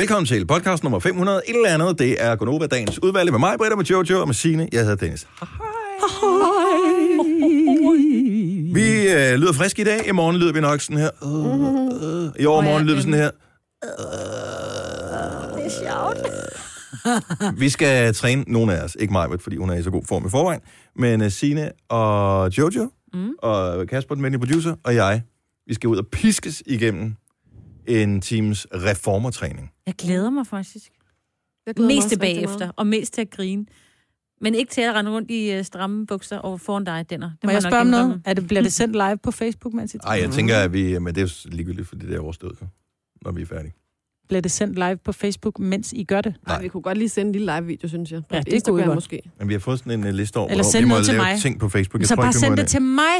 Velkommen til podcast nummer 500, et eller andet. Det er Gonova dagens udvalg med mig, Britta, med Jojo og med Signe. Jeg hedder Dennis. Vi øh, lyder friske i dag. I morgen lyder vi nok sådan her. Øh, øh. I overmorgen lyder vi sådan her. Det er sjovt. Vi skal træne nogle af os. Ikke mig, fordi hun er i så god form i forvejen. Men uh, Signe og Jojo mm. og Kasper, den venlige producer, og jeg, vi skal ud og piskes igennem en teams reformertræning. Jeg glæder mig faktisk. Jeg glæder mig Mest til bagefter, og mest til at grine. Men ikke til at rende rundt i uh, stramme bukser og foran dig, Denner. Det Må jeg nok spørge om noget? Er det, bliver det sendt live på Facebook, mens I Ej, jeg tænker, at vi... Men det er jo ligegyldigt, fordi det er overstået, når vi er færdige. Bliver det sendt live på Facebook, mens I gør det? Nej, vi kunne godt lige sende en lille live-video, synes jeg. På Ja, det kunne Instagram vi godt. måske. Men vi har fået sådan en uh, liste over, Eller hvornår send vi må noget til lave mig. ting på Facebook. Jeg Så tror, bare vi send må det til mig.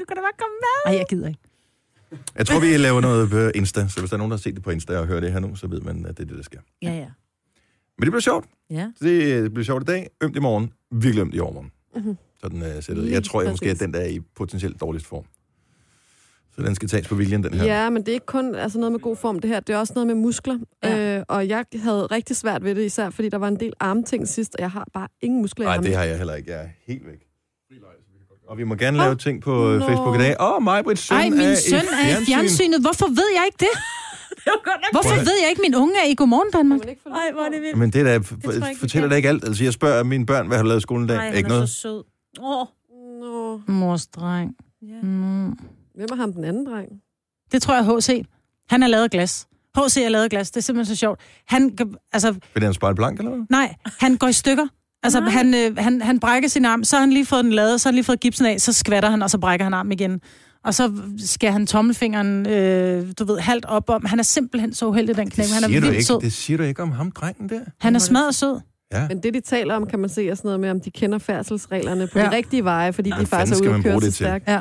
Du kan da bare komme med. Nej, jeg gider ikke. Jeg tror, vi laver noget på Insta, så hvis der er nogen, der har set det på Insta og hører det her nu, så ved man, at det er det, der sker. Ja, ja. Men det bliver sjovt. Ja. Det bliver sjovt i dag, ømt i morgen, virkelig ømt i overmorgen. Mhm. Sådan uh, sættet. Lige Jeg tror jeg måske, at den der er i potentielt dårligst form. Så den skal tages på viljen, den her. Ja, men det er ikke kun altså noget med god form, det her. Det er også noget med muskler. Ja. Øh, og jeg havde rigtig svært ved det, især fordi der var en del armting sidst, og jeg har bare ingen muskler i Nej, det har jeg heller ikke. Jeg er helt væk. Og vi må gerne lave ting på øh, Nå. Facebook i dag. Åh, oh, mig, Britt søn Ej, er min i søn er i fjernsyn. fjernsynet. Hvorfor ved jeg ikke det? Det var godt nok. Hvorfor ved jeg ikke, min unge er i Godmorgen Danmark? Kan man ikke få Ej, hvor er det vildt. Men det der, vi fortæller da ikke alt. Altså, jeg spørger mine børn, hvad har du lavet i skolen i dag? Nej, ikke han er noget? så sød. Åh. Nå, Mors dreng. Ja. Mm. hvem er ham den anden dreng? Det tror jeg er H.C. Han har lavet glas. H.C. har lavet glas. Det er simpelthen så sjovt. Han, kan- altså, Fordi han spejl blank, eller hvad? nej, han går i stykker. Altså, Nej. han, øh, han, han brækker sin arm, så har han lige fået den lavet, så har han lige fået gipsen af, så skvatter han, og så brækker han armen igen. Og så skal han tommelfingeren, øh, du ved, halvt op om. Han er simpelthen så uheldig, den knæk. Han er siger du vildt ikke, sød. det siger du ikke om ham, drengen der. Han er smadret sød. Ja. Men det, de taler om, kan man se, er sådan noget med, om de kender færdselsreglerne på Ja. ja. de rigtige veje, fordi Hvad de faktisk er ude at køre så det til? stærkt. Ja.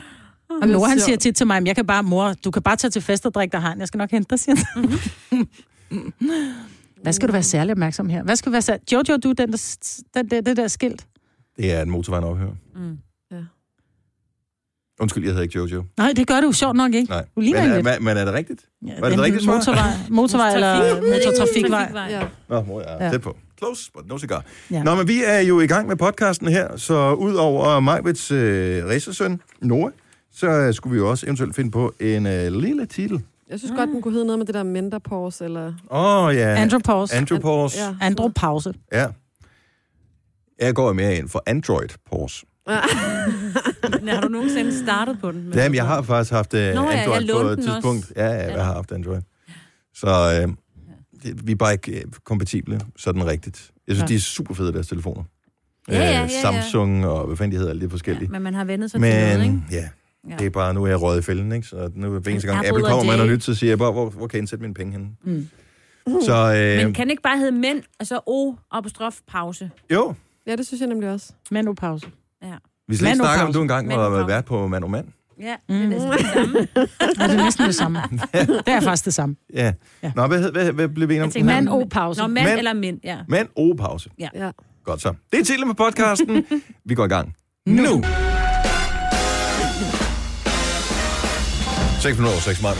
Og Nora, han siger tit til mig, at jeg kan bare, mor, du kan bare tage til fest og drikke dig hegn. Jeg skal nok hente dig, siger han. Hvad skal du være særlig opmærksom her? Hvad skal du være særlig... Jojo, du, den der, den der, det der skilt. Det er en motorvej ophør. Mm. Undskyld, jeg hedder ikke Jojo. Nej, det gør du jo sjovt nok ikke. Nej. Du ligner men, en er, lidt. men, men er det rigtigt? Ja, var det den rigtigt svar? Motorvej, motorvej eller motortrafikvej. Ja. Nå, mor, jeg er Ja. tæt på. Close, but no cigar. Ja. Nå, men vi er jo i gang med podcasten her, så ud over Majbrits øh, racersøn, Nora, så øh, skulle vi jo også eventuelt finde på en øh, lille titel. Jeg synes godt, den kunne hedde noget med det der mentorpause, eller... Åh, oh, ja. Andropause. Andropause. Ja. Andropause. Ja. Jeg går mere ind for Android pause. Men Har du nogensinde startet på den? Jamen, jeg har faktisk haft uh, Nå ja, jeg Android på lånte et tidspunkt. også. Ja, ja, jeg har haft Android. Så øh, det, vi er bare ikke øh, kompatible sådan rigtigt. Jeg synes, Ja. de er super fede, deres telefoner. Ja, ja, ja, ja. Øh, Samsung og hvad fanden de hedder, alle de forskellige. Men man har vendt sig til noget, ikke? Men ja, Ja. det er bare, nu er jeg røget i fælden, ikke? Så nu hver eneste gang Apple kommer med noget nyt, så siger jeg bare, hvor, hvor kan jeg indsætte mine penge henne? Mm. Så øh, Men kan det ikke bare hedde mænd, og så O, apostrof, pause? jo, Ja, det synes jeg nemlig også. Menopause. vi skal ikke snakke om, du engang har været på mand og mand. Ja, det er næsten det samme. Ja, det er næsten det samme. Det er faktisk det samme. Ja. Ja. Nå, hvad, hvad, hvad blev vi enige om? Tænker, Mand og pause. Nå, mand Mand. eller mænd, ja. Mand og pause. Ja. Godt så. Det er titlen på podcasten. vi går i gang. Nu! 6 minutter over 6 mand.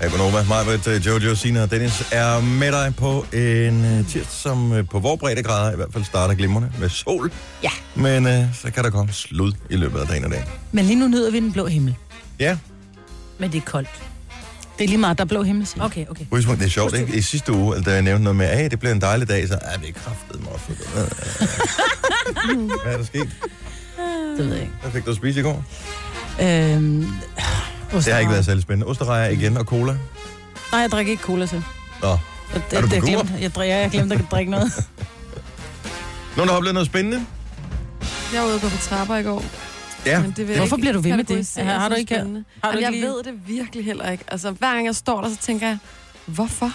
Jeg går over. Majbert, Jojo, Sina og Dennis er med dig på en øh, tirsdag, som øh, på vores breddegrader i hvert fald starter glimrende med sol. Ja. Men øh, så kan der komme slud i løbet af dagen og dagen. Men lige nu nyder vi den blå himmel. Ja, Men det er koldt. Det er lige meget, der er blå himmel, siger. Okay, okay. husk det er sjovt, ikke? I sidste uge, da jeg nævnte noget med, at det bliver en dejlig dag, så er det kraftet mig også. Hvad er der sket? Det ved jeg ikke. Hvad fik du at spise i går? Øhm, Det har ikke været særlig spændende. Osterrejer igen og cola. Nej, jeg drikker ikke cola til. Nå, Jeg, Er du jeg, på jeg, kur? glemte, jeg, drikker, jeg glemte at drikke noget. nogen der har oplevet noget spændende? Jeg var ude på trapper i går. Ja. Men det Hvorfor ikke bliver du ved med det? kategorisere Har- du ikke- spændende. har du Jamen, ikke jeg lige- ved det virkelig heller ikke. Altså, hver gang jeg står der, så tænker jeg, hvorfor?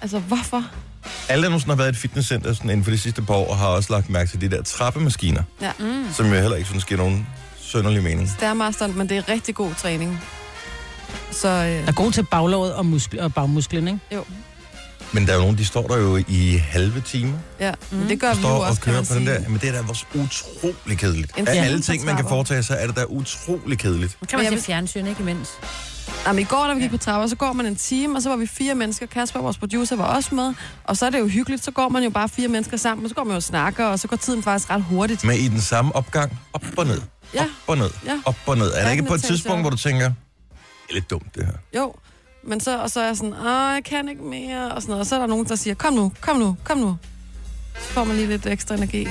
Altså, hvorfor? Alle, der nogensinde har været i et fitnesscenter sådan inden for de sidste par år, har også lagt mærke til de der trappemaskiner, Ja. Mm. som jeg heller ikke synes giver nogen sønderlig mening. Stairmasteren, men det er rigtig god træning. Så øh, Der er god til baglåret og, muskler, og bagmusklen, ikke? Men der er jo nogen, de står der jo i halve timer, ja, men det gør og vi jo står og også, kan kører man på den sige. der. Men det er da også utrolig kedeligt. En Af time alle ting, man kan foretage sig, er det da utrolig kedeligt. Kan man se fjernsyn, ikke imens? Jamen, i går, da vi gik på trapper, så går man en time, og så var vi fire mennesker. Kasper, vores producer, var også med. Og så er det jo hyggeligt, så går man jo bare fire mennesker sammen, og så går man jo og snakker, og så går tiden faktisk ret hurtigt. Men i den samme opgang, op og ned, Ja. op og ned, Ja. op og ned. Er der Hverken ikke på et tidspunkt, hvor du tænker, det er lidt dumt det her? Jo, men så, og så er jeg sådan, åh, jeg kan ikke mere, og sådan noget. Og så er der nogen, der siger, kom nu, kom nu, kom nu. Så får man lige lidt ekstra energi.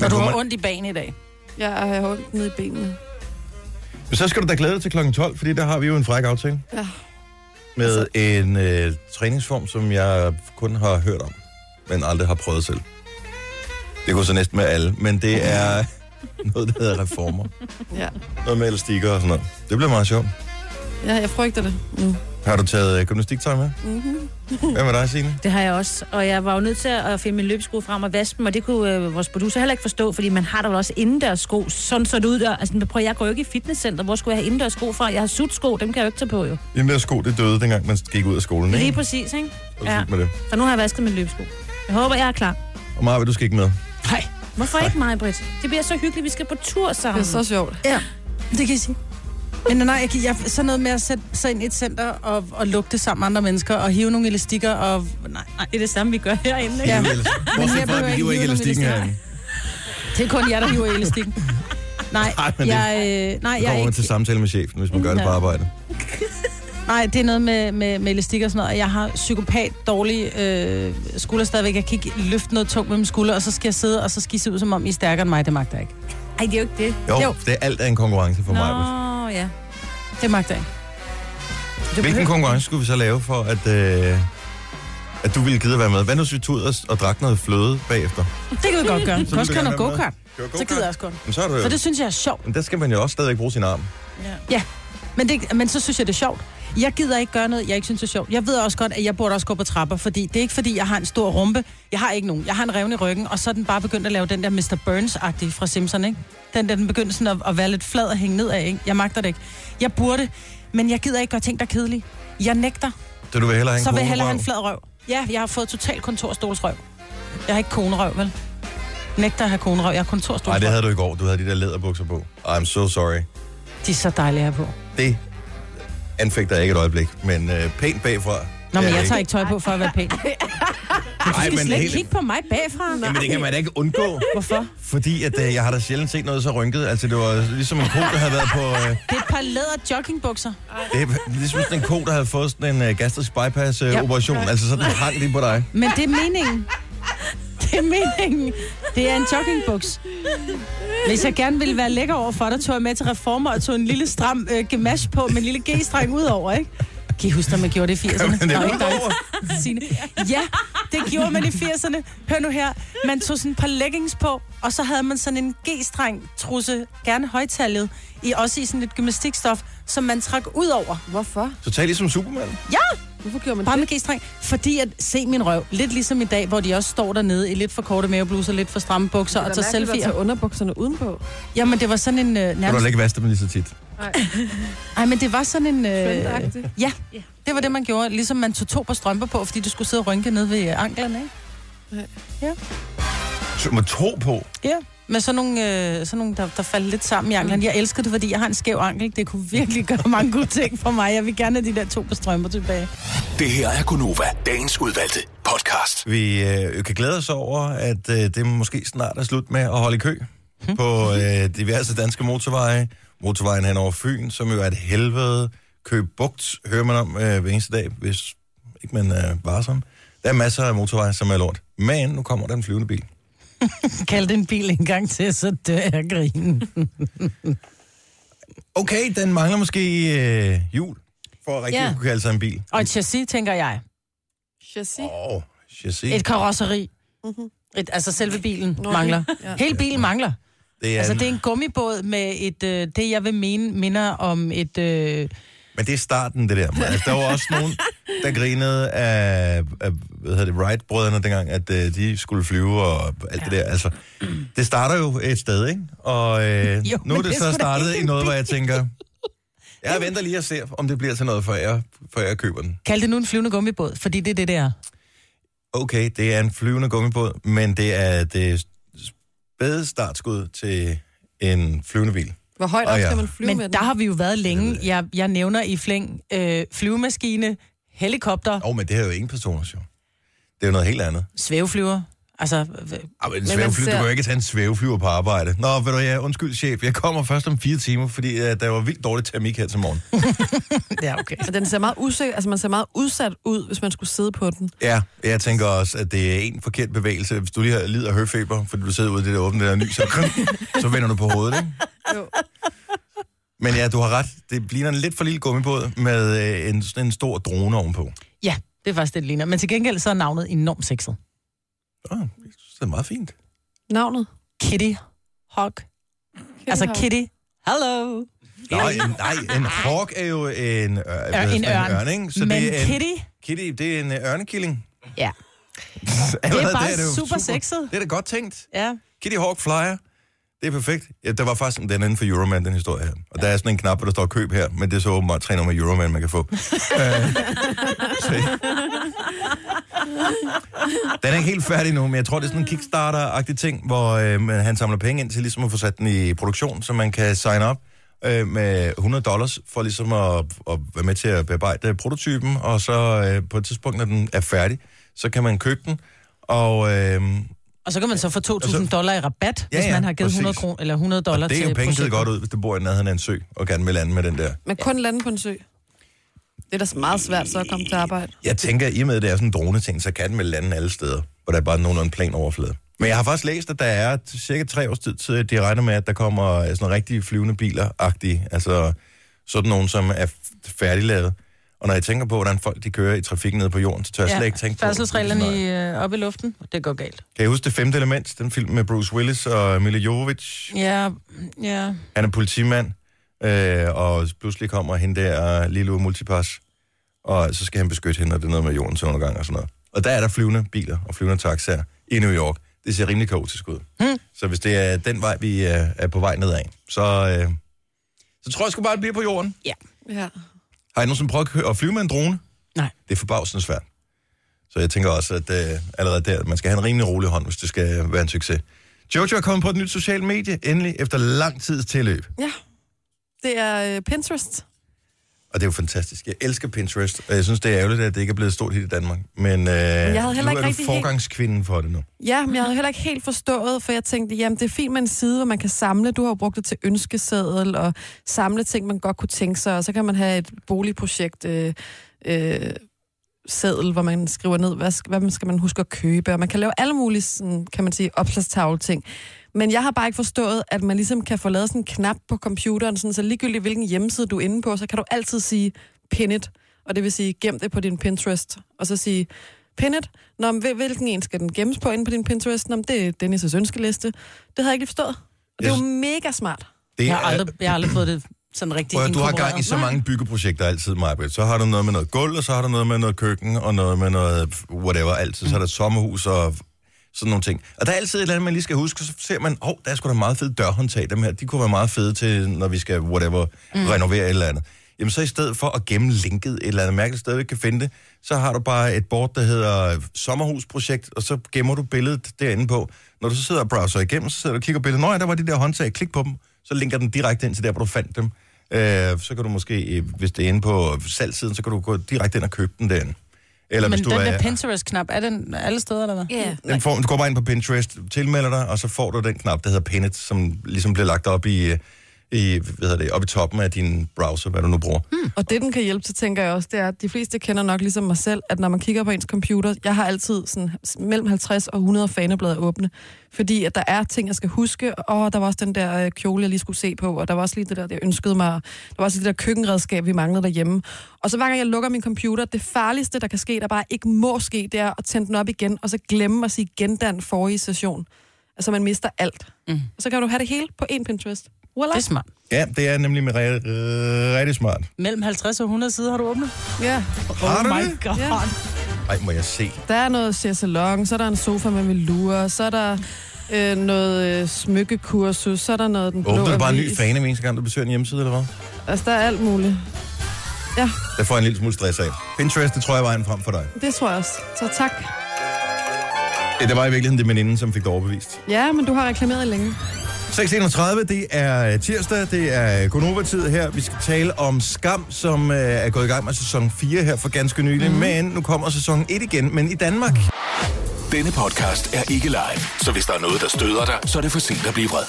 Men du har man- ondt i banen i dag. Jeg har ondt nede i benene. Men så skal du da glæde dig til klokken 12, fordi der har vi jo en fræk aftale. Ja. Med en øh, træningsform, som jeg kun har hørt om, men aldrig har prøvet selv. Det går så næsten med alle, men det er noget, der hedder reformer. Ja. Noget med elastikker og sådan noget. Det bliver meget sjovt. ja, jeg frygter det. Mm. Har du taget øh, gymnastiktøj med? Mm-hmm. Hvad med dig, Signe? Det har jeg også, og jeg var jo nødt til at finde min løbesko frem og vaske dem, og det kunne øh, vores producer heller ikke forstå, fordi man har da vel også indendørs sko. Sådan så det ud der. Altså, men prøv, jeg går jo ikke i fitnesscenter. Hvor skulle jeg have indendørs sko fra? Jeg har sutsko, dem kan jeg jo ikke tage på jo. Den der sko, det døde, dengang man gik ud af skolen, Lige ikke? præcis, ikke? Ja. med det. Så nu har jeg vasket min løbesko. Jeg håber, jeg er klar. Og Marve, du skal ikke med. Nej, Hvorfor ikke mig, Britt? Det bliver så hyggeligt, vi skal på tur Det sammen. er så sjovt. Ja, det kan jeg sige. Men nej, jeg, jeg, sådan noget med at sætte sig ind i et center og, og lugte sammen med andre mennesker og hive nogle elastikker og... Nej, nej. Det er det samme, vi gør herinde, ikke? Ja. Behøver at vi hiver ikke elastikken herinde. Det er kun jer, der hiver elastikken. Nej, Ej, men det- jeg, øh, nej, Så jeg går er man ikke, til samtale med chefen, hvis man gør det på arbejde. nej, det er noget med, med, med elastik og sådan noget. og Jeg har psykopat dårlige øh, skulder stadigvæk. Jeg kan ikke løfte noget tungt med mine skuldre, og så skal jeg sidde, og så skal I se ud, som om I er stærkere end mig. Det magter jeg ikke. Ej, det er jo ikke det. Jo, Jo. det er alt af en konkurrence for mig. Nå, ja. Det magter jeg ikke. Du Hvilken behøver- konkurrence skulle vi så lave for, at, øh, at du ville gide at være med? Hvad nu, hvis vi tog ud og, og drak noget fløde bagefter? Det kan vi godt gøre. Du Så kan også køre noget go-kart. Så gider jeg også godt. Men så er jo... For det synes jeg er sjovt. Men der skal man jo også stadigvæk bruge sin arm. Men, det, men så synes jeg, det er sjovt. Jeg gider ikke gøre noget, jeg ikke synes er sjovt. Jeg ved også godt, at jeg burde også gå på trapper, fordi det er ikke fordi, jeg har en stor rumpe. Jeg har ikke nogen. Jeg har en revne i ryggen, og så er den bare begyndt at lave den der Mr. Burns-agtige fra Simpson, ikke? Den der, den begyndte sådan at, at være lidt flad og hænge nedad, ikke? Jeg magter det ikke. Jeg burde, men jeg gider ikke gøre ting, der er kedelige. Jeg nægter. Så du vil hellere have en Så vil jeg hellere have en flad røv. Ja, jeg har fået total kontorstolsrøv. Jeg har ikke konerøv, vel? Nægter at have konerøv. Jeg har Nej, kontorstolsrøv. det havde du i går. Du havde de der læderbukser på. I'm so sorry. De er så dejlige have på. Det anfægter jeg ikke et øjeblik, men øh, pænt bagfra. Nå, men jeg det tager ikke tøj på for at være pæn. Du Nej, skal men slet ikke helt... kigge på mig bagfra. Jamen, det kan man da ikke undgå. Hvorfor? Fordi at, øh, jeg har da sjældent set noget så rynket. Altså, det var ligesom en ko, der havde været på... Øh, Det er et par læder joggingbukser. det er ligesom sådan en ko, der havde fået sådan en øh, gastrisk bypass-operation. Ja. Altså, sådan hang lige på dig. Men det er meningen. Det er meningen. Det er en joggingbuks. Hvis jeg gerne ville være lækker over for dig, tog jeg med til reformer og tog en lille stram øh, gemash på med en lille G-streng ud over, ikke? Kan I huske, at man gjorde det i 80'erne? Men det Nå, er ikke dig, udover. Signe. Ja, det gjorde man i 80'erne. Hør nu her. Man tog sådan et par leggings på, og så havde man sådan en G-streng trusse, gerne højtallet, i, også i sådan lidt gymnastikstof, som man trak ud over. Hvorfor? Så tag ligesom Superman. Hvorfor gjorde man Bare det? med G-streng. Fordi at se min røv, lidt ligesom i dag, hvor de også står dernede i lidt for korte mavebluser, lidt for stramme bukser og Det er tager at selfie'er. tage underbukserne udenpå. Jamen, det var sådan en... Øh, Kan du nærmest... ikke vaske dem lige så tit? Ej, men det var sådan en... Øh... Ja, det var det, man gjorde. Ligesom man tog to par strømper på, fordi du skulle sidde og rynke ned ved øh, anklerne, ikke? Så med to på. Ja. Med sådan nogle, øh, sådan nogle der, der faldt lidt sammen i anklerne. Jeg elsker det, fordi jeg har en skæv ankel. Det kunne virkelig gøre mange gode ting for mig. Jeg vil gerne have de der to par strømper tilbage. Det her er Gunova, dagens udvalgte podcast. Vi øh, kan glæde os over, at øh, det måske snart er slut med at holde i kø Hm. på øh, diverse danske motorveje. Motorvejen hen over Fyn, som jo er et helvede. Køb Bugt hører man om øh, hver eneste dag, hvis ikke man er varsom. Der er masser af motorveje, som er lort. Men nu kommer der en flyvende bil. Kald en bil en gang til, så dør jeg grinen. Okay, den mangler måske øh, hjul, for at rigtig Ja. kunne kalde sig en bil. Og et chassis, tænker jeg. Chassis. Åh, oh, chassis. Et karosseri. Et, altså selve bilen Nå, mangler. ja. Hele bilen mangler. det er, Altså en- det er en gummibåd med et, øh, det jeg vil mene, minder om et... Øh, Men det er starten, det der. Altså, der var også nogen, der grinede af, af hvad hedder det, Wright-brødrene dengang, at uh, de skulle flyve og alt ja. det der. Altså, det starter jo et sted, ikke? Og øh, Jo, nu er men det det så startet i noget, hvor jeg tænker, jeg venter lige og ser, om det bliver til noget, før jeg, før jeg køber den. kald det nu en flyvende gummibåd, fordi det er det, der. Okay, det er en flyvende gummibåd, men det er det spæde startskud til en flyvende bil. Hvor højt op ja. skal man flyve Men med den? der har vi jo været længe. Jeg, jeg nævner i flæng øh, flyvemaskine, helikopter, Åh, oh, men det er jo ingen personer, jo. Det er jo noget helt andet. svæveflyver. Altså, øh, Ah, men en man svævefly, ser- du kan jo ikke tage en svæveflyver på arbejde. Nå, ved du, ja, undskyld chef, jeg kommer først om fire timer, fordi uh, der var vildt dårligt termik her til morgen. ja, okay. Og den ser meget usikker, altså man ser meget udsat ud, hvis man skulle sidde på den. Ja, jeg tænker også, at det er en forkert bevægelse. Hvis du lige har lider af høfeber, fordi du sidder ude i det der åbne der ny, så, så vender du på hovedet, ikke? Jo. Men ja, du har ret. Det ligner en lidt for lille gummibåd med øh, en, en stor drone ovenpå. Ja, det er faktisk det, det ligner. Men til gengæld så er navnet enormt sexet. Oh, det er meget fint. Navnet? Kitty Hawk. Altså Hawk. Kitty. Hello. Nej, en, nej, en hawk er jo en, øh, Er en ørn. en ørn ikke? Men det er en, Kitty, Kitty, det er en øh, ørnekilling. ja. Allerede bare der jo super sexet. Det er da godt tænkt. Ja. Kitty Hawk Flyer. Det er perfekt. Ja, der var faktisk den inden for Euroman, den historie her. Og der er sådan en knap, hvor der står køb her, men det er så åbenbart tre nummer Euroman, man kan få. Øh, så- den er ikke helt færdig nu, men jeg tror, det er sådan en Kickstarter-agtig ting, hvor øh, man- han samler penge ind til ligesom at få sat den i produktion, så man kan sign op øh, med 100 dollars for ligesom at, at være med til at bearbejde prototypen, og så øh, på et tidspunkt, når den er færdig, så kan man købe den, og, øh, Og så kan man så få 2.000 Altså- dollar i rabat, Ja, hvis ja, man har givet præcis. 100, kron, eller 100 dollar og det er til jo penge godt ud, hvis du bor i nærheden af en sø, og gerne vil lande med den der. Men kun lande på en sø. Det er da meget svært så at komme til arbejde. Jeg tænker, i og med, at det er sådan en drone-ting, så kan den vel lande alle steder, hvor der er bare nogenlunde plan overflade. Men jeg har faktisk læst, at der er cirka tre års tid til, at de regner med, at der kommer øh, sådan nogle rigtige flyvende biler-agtige, altså sådan nogle, som er færdiglavet. Og når jeg tænker på, hvordan folk de kører i trafikken nede på jorden, så tør jeg slet ikke tænke på... Færdselsreglerne i, øh, op i luften, det går galt. Kan I huske det femte element, den film med Bruce Willis og Mila Jovovich? Ja, ja. Han er politimand, øh, og pludselig kommer hende der, Lille Multipass, og så skal han beskytte hende, og det er noget med jordens undergang og sådan noget. Og der er der flyvende biler og flyvende taxaer i New York. Det ser rimelig kaotisk ud. Hmm. Så hvis det er den vej, vi er, er på vej nedad, så, øh, så tror jeg sgu bare, at det bliver på jorden. Ja. Har I nogensinde prøvet at flyve med en drone? Nej. Det er forbavsende svært. Så jeg tænker også, at øh, allerede der, man skal have en rimelig rolig hånd, hvis det skal være en succes. Jojo er kommet på et nyt socialt medie, endelig, efter lang tids tilløb. Ja. Det er øh, Pinterest. Og det er jo fantastisk. Jeg elsker Pinterest, og jeg synes, det er ærgerligt, at det ikke er blevet stort hit i Danmark. Men, øh, havde heller nu ikke er du rigtig helt- forgangskvinden for det nu. Ja, men jeg havde heller ikke helt forstået, for jeg tænkte, jamen det er fint med en side, hvor man kan samle. Du har jo brugt det til ønskeseddel og samle ting, man godt kunne tænke sig, og så kan man have et boligprojekt øh, øh, seddel, hvor man skriver ned, hvad, hvad skal man huske at købe, og man kan lave alle mulige, sådan, kan man sige, opslagstavle ting. Men jeg har bare ikke forstået, at man ligesom kan få lavet sådan en knap på computeren, sådan, så ligegyldigt hvilken hjemmeside du er inde på, så kan du altid sige pin it, og det vil sige gem det på din Pinterest, og så sige pin it, Nå, men hvil- hvilken en skal den gemmes på inde på din Pinterest? Nå, men det er Dennis' ønskeliste. Det havde jeg ikke lige forstået. Og det er jo mega smart. Det Jeg har, er, aldrig, jeg har aldrig fået det sådan rigtig Prøv, du har gang i så mange byggeprojekter altid, Majbrit. Så har du noget med noget gulv, og så har du noget med noget køkken, og noget med noget whatever altid. Så er der sommerhus og sådan nogle ting. Og der er altid et eller andet, man lige skal huske, så ser man, åh, oh, der er sgu da meget fede dørhåndtag, dem her. De kunne være meget fede til, når vi skal whatever, mm. renovere et eller andet. Jamen så i stedet for at gemme linket et eller andet mærkeligt sted, vi kan finde det, så har du bare et board, der hedder sommerhusprojekt, og så gemmer du billedet derinde på. Når du så sidder og browser igennem, så sidder du og kigger på billedet. Nå ja, der var de der håndtag, klik på dem, så linker den direkte ind til der, hvor du fandt dem. Øh, så kan du måske, øh, hvis det er inde på salgsiden, så kan du gå direkte ind og købe den derinde. Eller Men hvis du den er, der Pinterest-knap, er den alle steder, eller hvad? Ja. den får, du går bare ind på Pinterest, tilmelder dig, og så får du den knap, der hedder Pin It, som ligesom bliver lagt op i, øh, i, hvad hedder det, op i toppen af din browser, hvad du nu bruger. Hmm. Og det, den kan hjælpe til, tænker jeg også, det er, at de fleste kender nok ligesom mig selv, at når man kigger på ens computer, jeg har altid sådan mellem 50 og 100 faneblade åbne, fordi at der er ting, jeg skal huske, og der var også den der øh, kjole, jeg lige skulle se på, og der var også lige det der, jeg ønskede mig, der var også det der køkkenredskab, vi manglede derhjemme. Og så hver gang jeg lukker min computer, det farligste, der kan ske, der bare ikke må ske, det er at tænde den op igen, og så glemme at sige gendan forrige session. Altså, man mister alt. Mm. Og så kan du have det hele på én Pinterest. Voila. Det er smart. Ja, det er nemlig med øh, rigtig smart. Mellem 50 og 100 sider har du åbnet? Ja. Har du oh my det? god. Ja. Ej, må jeg se. Der er noget chaiselong, så er der en sofa med velour, så er der øh, noget øh, smykkekursus, så er der noget den blå Åbner du bare en ny fane hver eneste gang, du besøger en hjemmeside, eller hvad? Altså, der er alt muligt. Ja, Der får jeg en lille smule stress af. Pinterest, det tror jeg er vejen frem for dig. det tror jeg også. Så tak. Ja, det var i virkeligheden det veninde, som fik det overbevist. Ja, men du har reklameret længe. 6.31, det er tirsdag, det er Gonova-tid her. Vi skal tale om Skam, som øh, er gået i gang med sæson 4 her for ganske nylig. Mm. Men nu kommer sæson 1 igen, men i Danmark. Denne podcast er ikke live, så hvis der er noget, der støder dig, så er det for sent at blive vred.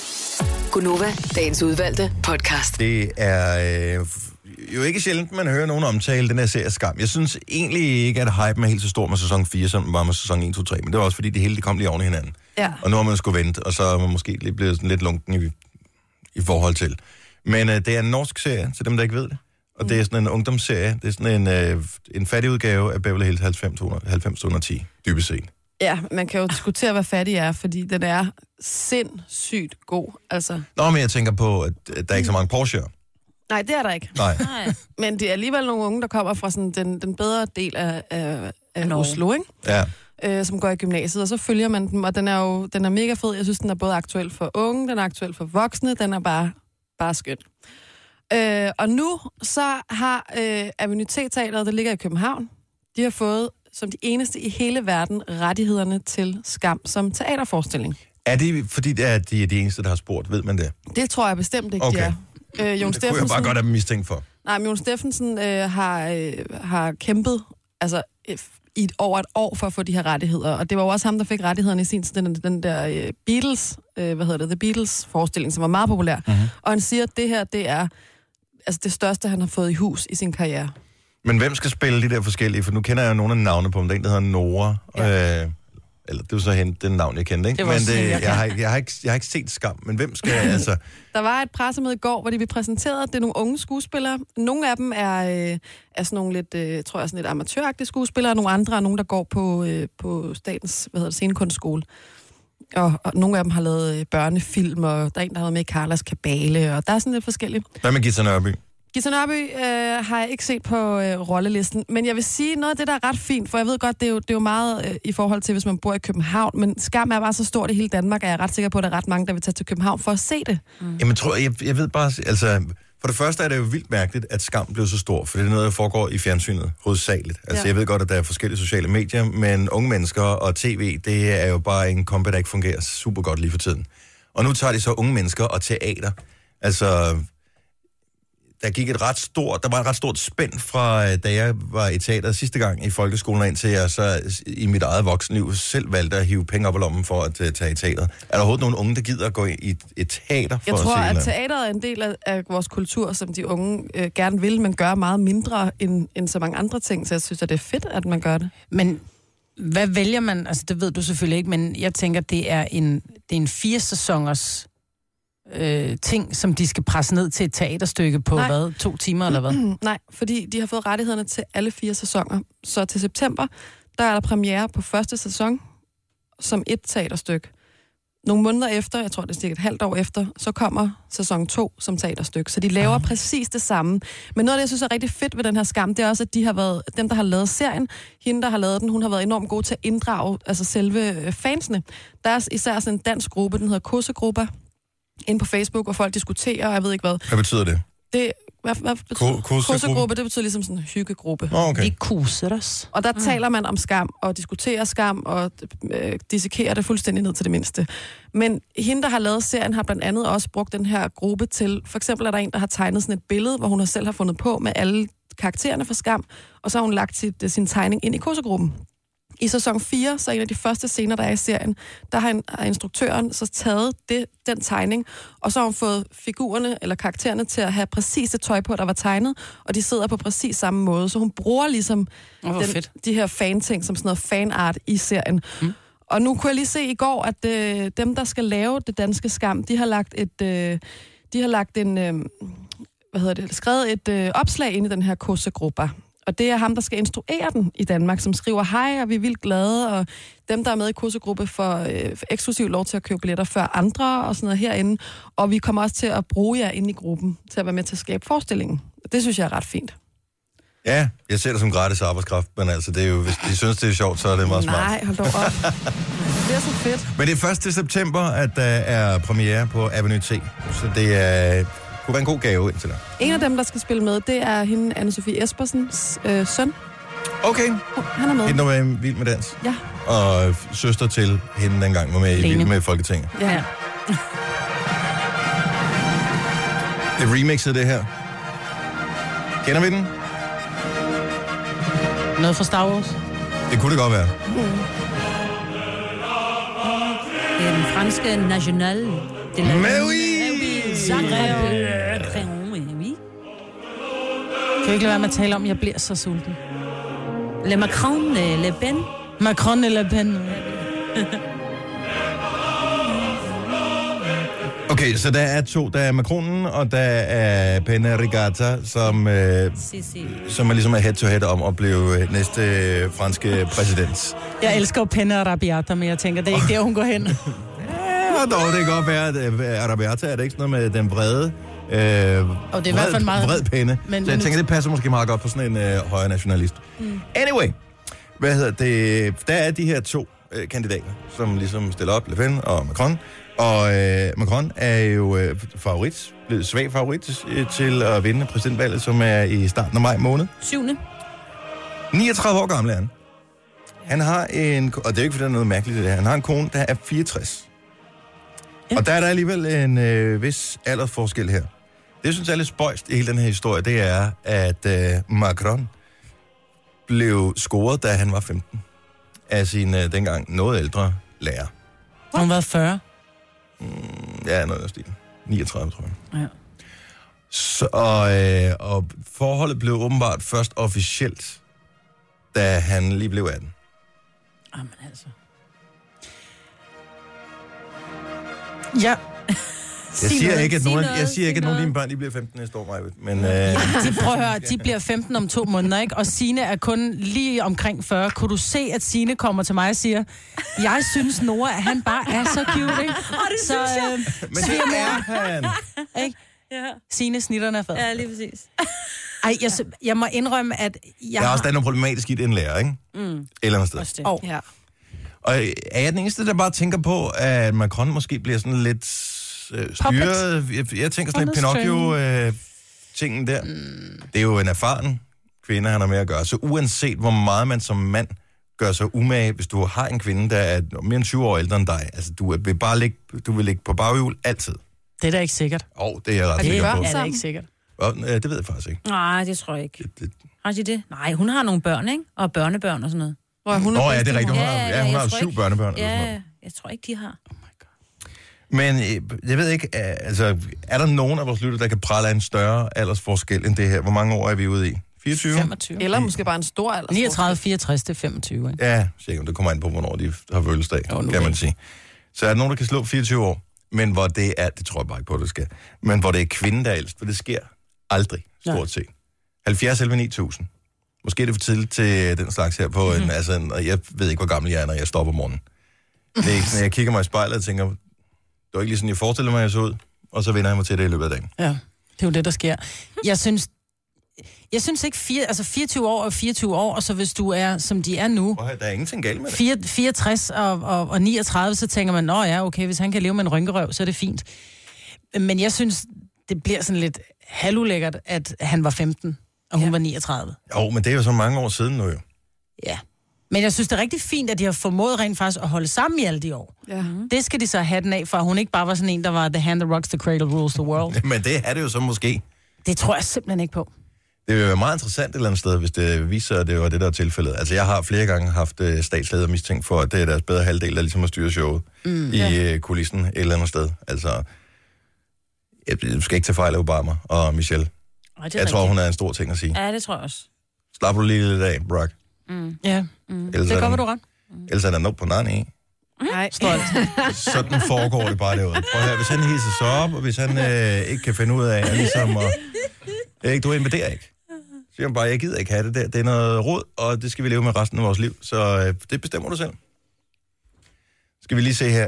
Gunova, dagens udvalgte podcast. Det er øh, jo ikke sjældent, man hører nogen omtale den her serie Skam. Jeg synes egentlig ikke, at hypen er helt så stor med sæson 4, som den var med sæson 1, 2, 3. Men det var også fordi, det hele det kom lige oven i hinanden. Ja. Og nu har man skulle vente, og så er man måske lige blevet sådan lidt lunken i, i forhold til. Men øh, det er en norsk serie, til dem, der ikke ved det. Og det er sådan en ungdomsserie. Det er sådan en, øh, en fattig udgave af Beverly Hills 90210, dybest set. Ja, man kan jo diskutere, hvad fattig er, fordi den er sindssygt god. Altså, Nå, men jeg tænker på, at at der er ikke så mange Porsche'er. nej, det er der ikke. Nej. Nej. Men det er alligevel nogle unge, der kommer fra sådan den, den bedre del af, af, af Norge. Oslo, ikke? Ja. Øh, som går i gymnasiet, og så følger man dem, og den er jo den er mega fed. Jeg synes, den er både aktuel for unge, den er aktuel for voksne, den er bare, bare skøn. Øh, og nu så har øh, Avenue Teateret, der ligger i København, de har fået som de eneste i hele verden rettighederne til Skam som teaterforestilling. Er det, fordi det er de, er de eneste, der har spurgt? Ved man det? Det tror jeg bestemt ikke, Okay. de er. Øh, Jon Det kunne jeg bare godt have mistænkt for. Nej, men Jon Steffensen øh, har, øh, har kæmpet altså, øh, i et, over et år for at få de her rettigheder. Og det var jo også ham, der fik rettighederne i sin tid, den, den der øh, Beatles, øh, hvad hedder det, The Beatles-forestilling, som var meget populær. Mhm. Mm-hmm. Og han siger, at det her, det er altså, det største, han har fået i hus i sin karriere. Men hvem skal spille de der forskellige? For nu kender jeg jo nogle af navne på dem. Der er en, der hedder Nora. Ja. Øh, eller det var så hende, den navn, jeg kendte, ikke? Det Men det, jeg jeg, har, ikke- jeg, har ikke, jeg har ikke set skam. Men hvem skal altså... Der var et pressemøde i går, hvor de blev præsenteret. Det er nogle unge skuespillere. Nogle af dem er, øh, er sådan nogle lidt, øh, tror jeg, sådan lidt amatøragtige skuespillere, og nogle andre er nogen, der går på, øh, på statens hvad hedder det, scenekunstskole. Og, og nogle af dem har lavet øh, børnefilm, og der er en, der har været med i Carlas Kabale, og der er sådan lidt forskelligt. Hvad med Gita Nørby? Gita Nørby øh, har jeg ikke set på øh, rollelisten, men jeg vil sige noget af det, der er ret fint, for jeg ved godt, det er jo, det er jo meget øh, i forhold til, hvis man bor i København, men Skam er bare så stort i hele Danmark, at jeg er ret sikker på, at der er ret mange, der vil tage til København for at se det. Mm. Jamen, tror, jeg, jeg ved bare... Altså, for det første er det jo vildt mærkeligt, at skam blev så stor, for det er noget, der foregår i fjernsynet hovedsageligt. Altså, ja. Jeg ved godt, at der er forskellige sociale medier, men unge mennesker og tv, det er jo bare en kombi, der ikke fungerer super godt lige for tiden. Og nu tager de så unge mennesker og teater. Altså, der gik et ret stort, der var et ret stort spænd fra, øh, da jeg var i teateret sidste gang i folkeskolen, indtil jeg så i mit eget voksenliv selv valgte at hive penge op i lommen for at uh, tage i teateret. Er der overhovedet nogen unge, der gider at gå i et, et teater for Jeg tror, at at teateret er en del af, af vores kultur, som de unge øh, gerne vil, men gør meget mindre end, end så mange andre ting. Så jeg synes, at det er fedt, at man gør det. Men hvad vælger man? Altså, det ved du selvfølgelig ikke, men jeg tænker, det er en, det er en fire sæsoners øh, ting, som de skal presse ned til et teaterstykke på, Nej. hvad? To timer eller hvad? Nej, fordi de har fået rettighederne til alle fire sæsoner. Så til september, der er der premiere på første sæson som et teaterstykke. Nogle måneder efter, jeg tror det er cirka et halvt år efter, så kommer sæson 2 som teaterstykke. Så de laver Ah. ah. præcis det samme. Men noget af det, jeg synes er rigtig fedt ved den her skam, det er også, at de har været, dem, der har lavet serien, hende, der har lavet den, hun har været enormt god til at inddrage altså selve øh, fansene. Der er især sådan en dansk gruppe, den hedder Kossegrupper, inde på Facebook, hvor folk diskuterer, og jeg ved ikke hvad. Hvad betyder det? Det, hvad, hvad betyder Ko- kossegruppe? Kossegruppe, det betyder ligesom sådan en hyggegruppe. Åh, okay. Vi kuser os. Og der mm. taler man om skam, og diskuterer skam, og øh, dissekerer det fuldstændig ned til det mindste. Men hende, der har lavet serien, har blandt andet også brugt den her gruppe til... For eksempel er der en, der har tegnet sådan et billede, hvor hun har selv har fundet på med alle karaktererne for skam, og så har hun lagt sit, øh, sin tegning ind i kossegruppen. I sæson 4, så en af de første scener, der er i serien, der har, en, har instruktøren så taget det, den tegning, og så har hun fået figurerne eller karaktererne til at have præcis det tøj på, der var tegnet, og de sidder på præcis samme måde. Så hun bruger ligesom Åh, hvor fedt. de her fan-ting som sådan noget fanart i serien. Mm. Og nu kunne jeg lige se i går, at øh, dem, der skal lave det danske skam, de har lagt et, øh, de har lagt en, øh, hvad hedder det, skrevet et øh, opslag ind i den her kursegruppe. Og det er ham, der skal instruere den i Danmark, som skriver, hej, og vi er vildt glade, og dem, der er med i kursegruppe, får øh, eksklusiv lov til at købe billetter før andre, og sådan noget herinde. Og vi kommer også til at bruge jer inde i gruppen, til at være med til at skabe forestillingen. Det synes jeg er ret fint. Ja, jeg ser det som gratis arbejdskraft, men altså, det er jo, hvis de synes, det er sjovt, så er det meget smart. Nej, hold dog op. det er så fedt. Men det er 1. september, at der er premiere på Avenue T, så det er, kunne være en god gave indtil da. En af dem, der skal spille med, det er hende, Anne-Sophie Espersens øh, søn. Okay, Han er med. hende der var med i Vild med Dans, Ja. og søster til hende dengang var med i. Vild med Folketinget. ja. Det er remixet, det her. Kender vi den? Noget fra Star Wars? Det kunne det godt være. Det er den franske National. De la... Mais oui! Zagreb. Oui. Kan vi ikke lade være med at tale om, at jeg bliver så sulten? Le Macron, Le Le Pen. Macron eller Pen? Okay, så der er to. Der er Macronen, og der er Pena Rigata, som, øh, Si, si. som er ligesom er head-to-head om at blive øh, næste øh, franske præsident. Jeg elsker og Rabiata, men jeg tænker, det er ikke der, hun går hen. Dog, det kan godt være, at øh, Arabiata er det ikke sådan noget med den brede... Øh, Og det er i hvert fald meget... Vred pinde. Men- så jeg tænker, det passer måske meget godt på sådan en øh, højre nationalist. Mm. Anyway, hvad hedder det? Der er de her to øh, kandidater, som ligesom stiller op, Le Pen og Macron. Og øh, Macron er jo øh, favorit, blevet svag favorit øh, til at vinde præsidentvalget, som er i starten af maj måned. Syvende. 39 år gammel er han. Han har en... Og det er ikke, fordi der er noget mærkeligt i det her. Han har en kone, der er 64. Ja. Og der er der alligevel en øh, vis aldersforskel her. Det, jeg synes er lidt spøjst i hele den her historie, det er, at øh, Macron blev scoret, da han var 15, af sin øh, dengang noget ældre lærer. Har hun været 40? Ja, noget af stilen. 39, tror jeg. Ja. Så, og, øh, og forholdet blev åbenbart først officielt, da han lige blev 18. Jamen altså. Ja. Jeg siger noget. ikke, at nogen, noget, jeg siger ikke, at nogen af dine børn de bliver 15 næste år, Majbet. Men øh, De, prøv at høre, de bliver 15 om to måneder, ikke? Og Sine er kun lige omkring 40. Kunne du se, at Sine kommer til mig og siger, jeg synes, Nora, at han bare er så cute, ikke? Åh, det så, øh, men det er han. ikke? Ja. Sine snitterne er fed. ja, lige præcis. Ej, jeg, jeg må indrømme, at jeg Der er også der er noget problematisk i det, en lærer, ikke? Mm. Et eller andet sted. Også det. Og Ja. Og øh, er jeg den eneste, der bare tænker på, at Macron måske bliver sådan lidt øh, styret? Jeg, jeg tænker sådan lidt. Pinocchio-tingen der. Mm. Det er jo en erfaren kvinde, han har med at gøre. Så uanset hvor meget man som mand gør sig umage, hvis du har en kvinde, der er mere end 20 år ældre end dig, altså du vil bare ligge, du vil ligge på baghjul altid. det er da ikke sikkert. Og oh, det er jeg ret Er sikker på. Det er ikke sikkert. Og, øh, det ved jeg faktisk ikke. Nej, det tror jeg ikke. Det, det, Har de det? Nej, hun har nogle børn, ikke? Og børnebørn og sådan noget. Hvor hun Nå ja, det er rigtigt. Hun har, Ja, ja, ja, hun har syv ikke- børnebørn. eller sådan noget. Ja, jeg tror ikke, de har. Men øh, jeg ved ikke, øh, altså, er der nogen af vores lytter, der kan prale af en større aldersforskel end det her? Hvor mange år er vi ude i? 24? 25. Eller måske bare en stor alder. 39, 64 til 25, ikke? Ja, cirka. Det kommer an på, hvornår de har fødselsdag, Jo, kan man sige. Så er der nogen, der kan slå 24 år, men hvor det er, det tror jeg bare ikke på, det skal, men hvor det er kvinden, der er ældst, for det sker aldrig, stort set. 70 11 9000. Måske er det for tidligt til den slags her på en, altså, en, jeg ved ikke, hvor gammel jeg er, når jeg stopper om morgenen. Det er ikke sådan, jeg kigger mig i spejlet og tænker, det var ikke lige sådan, jeg forestiller mig, at jeg så ud, og så vender jeg mig til det i løbet af dagen. Ja, det er jo det, der sker. Jeg synes, jeg synes ikke, fire, altså 24 år og 24 år, og så hvis du er, som de er nu, Prøv Der er ingenting galt med det. fire- 64 og, og, og 39, så tænker man, nå ja, okay, hvis han kan leve med en rynkerøv, så er det fint. Men jeg synes, det bliver sådan lidt halvulækkert, at han var 15, og hun ja. var 39. Jo, men det er jo så mange år siden nu jo. Ja. Men jeg synes, det er rigtig fint, at de har formået rent faktisk at holde sammen i alle de år. Ja. Det skal de så have den af, for at hun ikke bare var sådan en, der var the hand that rocks the cradle rules the world. Men det er det jo så måske. Det tror jeg simpelthen ikke på. Det vil være meget interessant et eller andet sted, hvis det viser sig, at det var det, der er tilfældet. Altså, jeg har flere gange haft øh, statsledere mistænkt for, at det er deres bedre halvdel, der ligesom har styret showet mm, i øh, kulissen et eller andet sted. Altså, jeg, jeg skal ikke tage fejl af Obama og Michelle. Ej, det er Jeg tror, rigtigt. hun er en stor ting at sige. Ja, det tror jeg også. Slap du lige lidt af, Brock. Ja, Ellers det er den- du ret. Ellers er der nok på nani. Nej. Sådan foregår det bare derude. Prøv at høre, hvis han hisser sig op, og hvis han øh, ikke kan finde ud af, at ligesom, og, ikke, du invaderer ikke. Så siger han bare, jeg gider ikke have det der. Det er noget råd, og det skal vi leve med resten af vores liv. Så øh, det bestemmer du selv. Skal vi lige se her.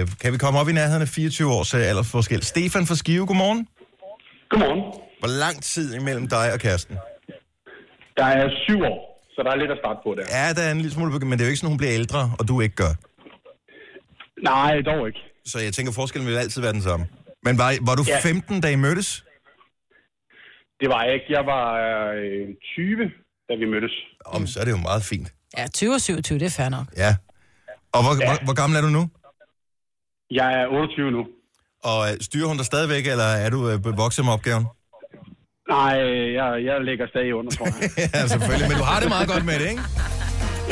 Øh, kan vi komme op i nærheden af 24 års øh, aldersforskel? Stefan fra Skive, godmorgen. Godmorgen. Hvor lang tid imellem dig og kæresten? Der er syv år, så der er lidt at starte på der. Ja, der er en lille smule, men det er jo ikke sådan, hun bliver ældre, og du ikke gør. Nej, dog ikke. Så jeg tænker, forskellen vil altid være den samme. Men var, var du Ja. 15, da I mødtes? Det var jeg ikke. Jeg var øh, 20, da vi mødtes. Om, så er det jo meget fint. Ja, 20 og 27, det er fair nok. Ja. Og hvor, ja. hvor, hvor gammel er du nu? Jeg er 28 nu. Og øh, styrer hun dig stadigvæk, eller er du øh, vokset med opgaven? Nej, jeg, jeg ligger stadig under, tror jeg. ja, selvfølgelig. Men du har det meget godt med det, ikke?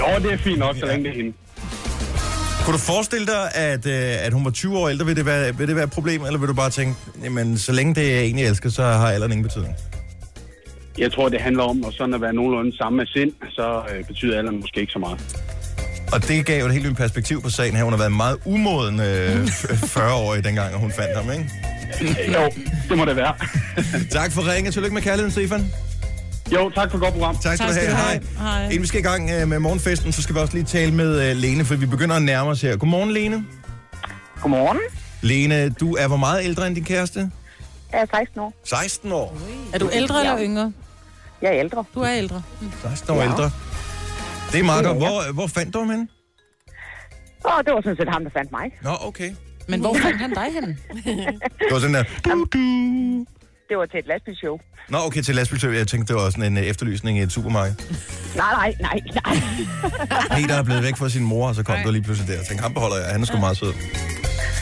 jo, det er fint nok, så længe det er hende. Kunne du forestille dig, at, øh, at hun var 20 år ældre? Vil det, være, vil det være et problem, eller vil du bare tænke, jamen, så længe det er en, jeg elsker, så har alderen ingen betydning? Jeg tror, det handler om at sådan at være nogenlunde samme med sind, så øh, betyder alderen måske ikke så meget. Og det gav jo et helt nyt perspektiv på sagen her. Hun har været meget umoden øh, 40 år i dengang, hun fandt ham, ikke? jo, det må det være. tak for ringen. Tillykke med kærligheden, Stefan. Jo, tak for godt program. Tak skal Tak du skal have. du Hej. have. Hej. Inden vi skal i gang øh, med morgenfesten, så skal vi også lige tale med øh, Lene, for vi begynder at nærme os her. Godmorgen, Lene. Godmorgen. Lene, du er hvor meget ældre end din kæreste? Jeg er 16 år. 16 år. Er du ældre eller yngre? Jeg er ældre. Du er ældre. 16 år ældre. Det er meget godt. Hvor, hvor fandt du ham henne? Og det var sådan set ham, der fandt mig. Nå, okay. Men hvor fandt han dig henne? Det var sådan der... Det var til et lastbilshow. Nå, okay, til lastbilsøv. Jeg tænkte, det var sådan en øh, efterlysning i et supermarked. Nej, nej, nej, nej. Peter er blevet væk fra sin mor, og så kom du lige pludselig der. Jeg tænkte, ham beholder jeg. Han er sgu meget sød.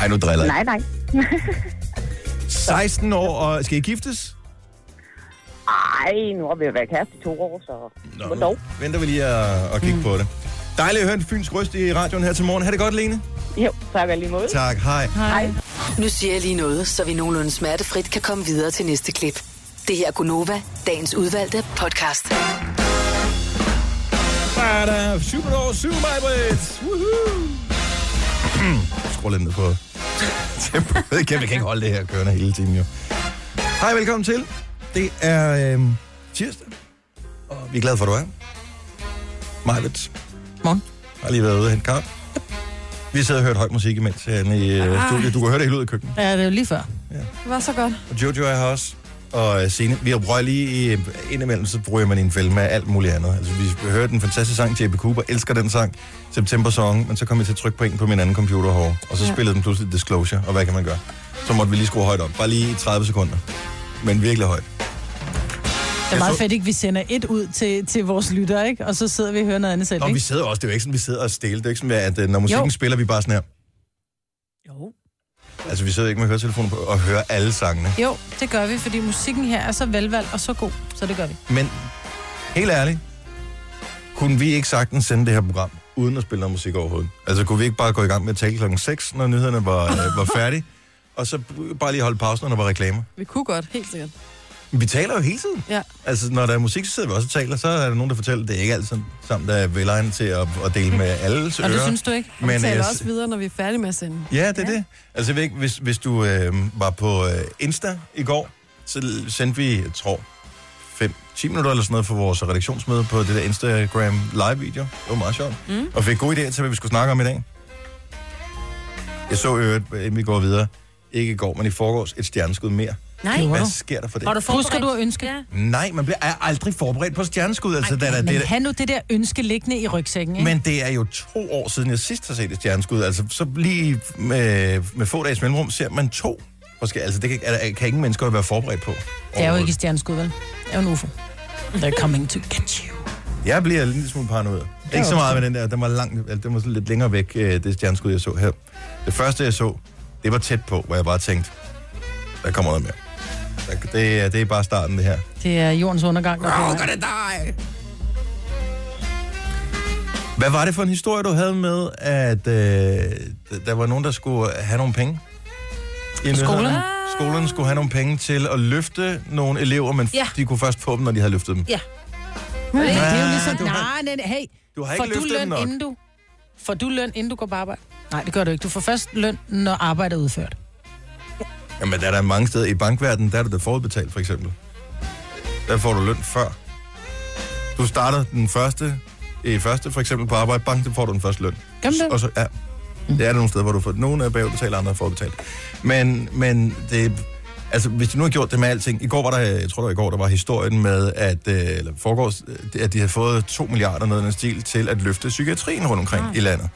Ej, nu driller jeg. nej, nej. 16 år, og skal I giftes? Ej, nu har vi jo været kæreste i to år, så Nå, nu dog. venter vi lige at, at kigge mm. på det. Dejligt at høre en fynsk røst i radioen her til morgen. Ha' det godt, Lene. Jo, tak lige måde. Tak, hej. Hej. Nu siger jeg lige noget, så vi nogenlunde smertefrit kan komme videre til næste klip. Det her er Gunova, dagens udvalgte podcast. Bada, super år, syv mig, Britt. Woohoo. Skru lidt ned på tempoet. Jeg kan ikke holde det her kørende hele tiden, jo. Hej, velkommen til. Det er øh, tirsdag, og vi er glade for, at du er. Majbet. Morgen. Har lige været ude og hente kaffe. Vi sidder og hørt høj musik imens herinde i øh, studiet. Du kan høre det helt ud af køkkenet. Ja, det er jo lige før. Det var så godt. Og Jojo er her også. Og uh, Signe, vi har prøvet lige i, indimellem, så bruger man i en film med alt muligt andet. Altså, vi hørte den fantastiske sang, J.B. Cooper, elsker den sang, September Song, men så kom jeg til at trykke på en på min anden computer herovre, og så ja. Ja. spillede den pludselig Disclosure, og hvad kan man gøre? Så måtte vi lige skrue højt op, bare lige i 30 sekunder. Men virkelig højt. Det er meget så- fedt, ikke? Vi sender et ud til, til vores lyttere, ikke? Og så sidder vi og hører noget andet selv, Og vi ikke? sidder også, det er jo ikke sådan, vi sidder og stille. Det er ikke sådan, at øh, når musikken Jo. spiller, vi bare sådan her. Jo. Altså, vi sidder ikke med høretelefoner på og hører alle sangene. Jo, det gør vi, fordi musikken her er så velvalgt og så god, så det gør vi. Men helt ærligt, kunne vi ikke sagtens sende det her program, uden at spille noget musik overhovedet? Altså kunne vi ikke bare gå i gang med at tale klokken 6, når nyhederne var, øh, var færdige, og så bare lige holde pausen, når der var reklamer? Vi kunne godt, helt sikkert. Vi taler jo hele tiden. Ja. Altså, når der er musik, så sidder vi også og taler. Så er der nogen, der fortæller, at det er ikke altid sammen, der er velegnet til at, at dele med alle Og ører. det synes du ikke? Og vi taler øh, også videre, når vi er færdige med at sende. Ja, det er ja. det. Altså, jeg ved ikke, hvis, hvis du øh, var på øh, Insta i går, så sendte vi, jeg tror, 5-10 minutter eller sådan noget for vores redaktionsmøde på det der Instagram live-video. Det var meget sjovt. Mm. Og fik gode idéer til, hvad vi skulle snakke om i dag. Jeg så øvrigt, inden vi går videre, ikke i går, men i forgårs, et stjerneskud mere. Nej. Hvad sker der for det? Har du forberedt? Husker du at ønske? Ja. Nej, man bliver er aldrig forberedt på stjerneskud. Altså, Ej, det, er, men det, have nu det der ønske liggende i rygsækken, ikke? men det er jo to år siden, jeg sidst har set et stjerneskud. Altså, så lige med, med få dages mellemrum ser man to. Måske, altså, det kan, er, kan ingen mennesker være forberedt på. Det er jo ikke et stjerneskud, vel? Det er jo en UFO. They're coming to get you. Jeg bliver en lille smule paranoid. Ikke så meget med den der. Den var, langt, altså, den var lidt længere væk, øh, det stjerneskud, jeg så her. Det første, jeg så, det var tæt på, hvor jeg bare tænkte, der kommer noget mere. Det, er- det er bare starten, det her. Det er jordens undergang, der kommer. det dig? Hvad var det for en historie, du havde med, at øh, der var nogen, der skulle have nogle penge? Nyhederne? Skolerne skulle have nogle penge til at løfte nogle elever, men Ja. de kunne først få dem, når de havde løftet dem. Ja. Det er jo Ah, ligesom, du har- nej, nej, hey, Du har får ikke du løftet dem løn, nok. inden du, får du løn, inden du går på arbejde? Nej, det gør du ikke. Du får først løn, når arbejdet er udført. Jamen, der er der mange steder. I bankverdenen, der er du det forudbetalt, for eksempel. Der får du løn før. Du starter den første, i første for eksempel på arbejde, bank, så får du den første løn. Gør det? Og så, ja. Det er der nogle steder, hvor du får... Nogle er bagbetalt, andre er forudbetalt. Men, men det... Altså, hvis de nu har gjort det med alting... I går var der, jeg tror det var i går, der var historien med, at, øh, eller foregårs, at de havde fået 2 milliarder noget af den stil til at løfte psykiatrien rundt omkring i landet.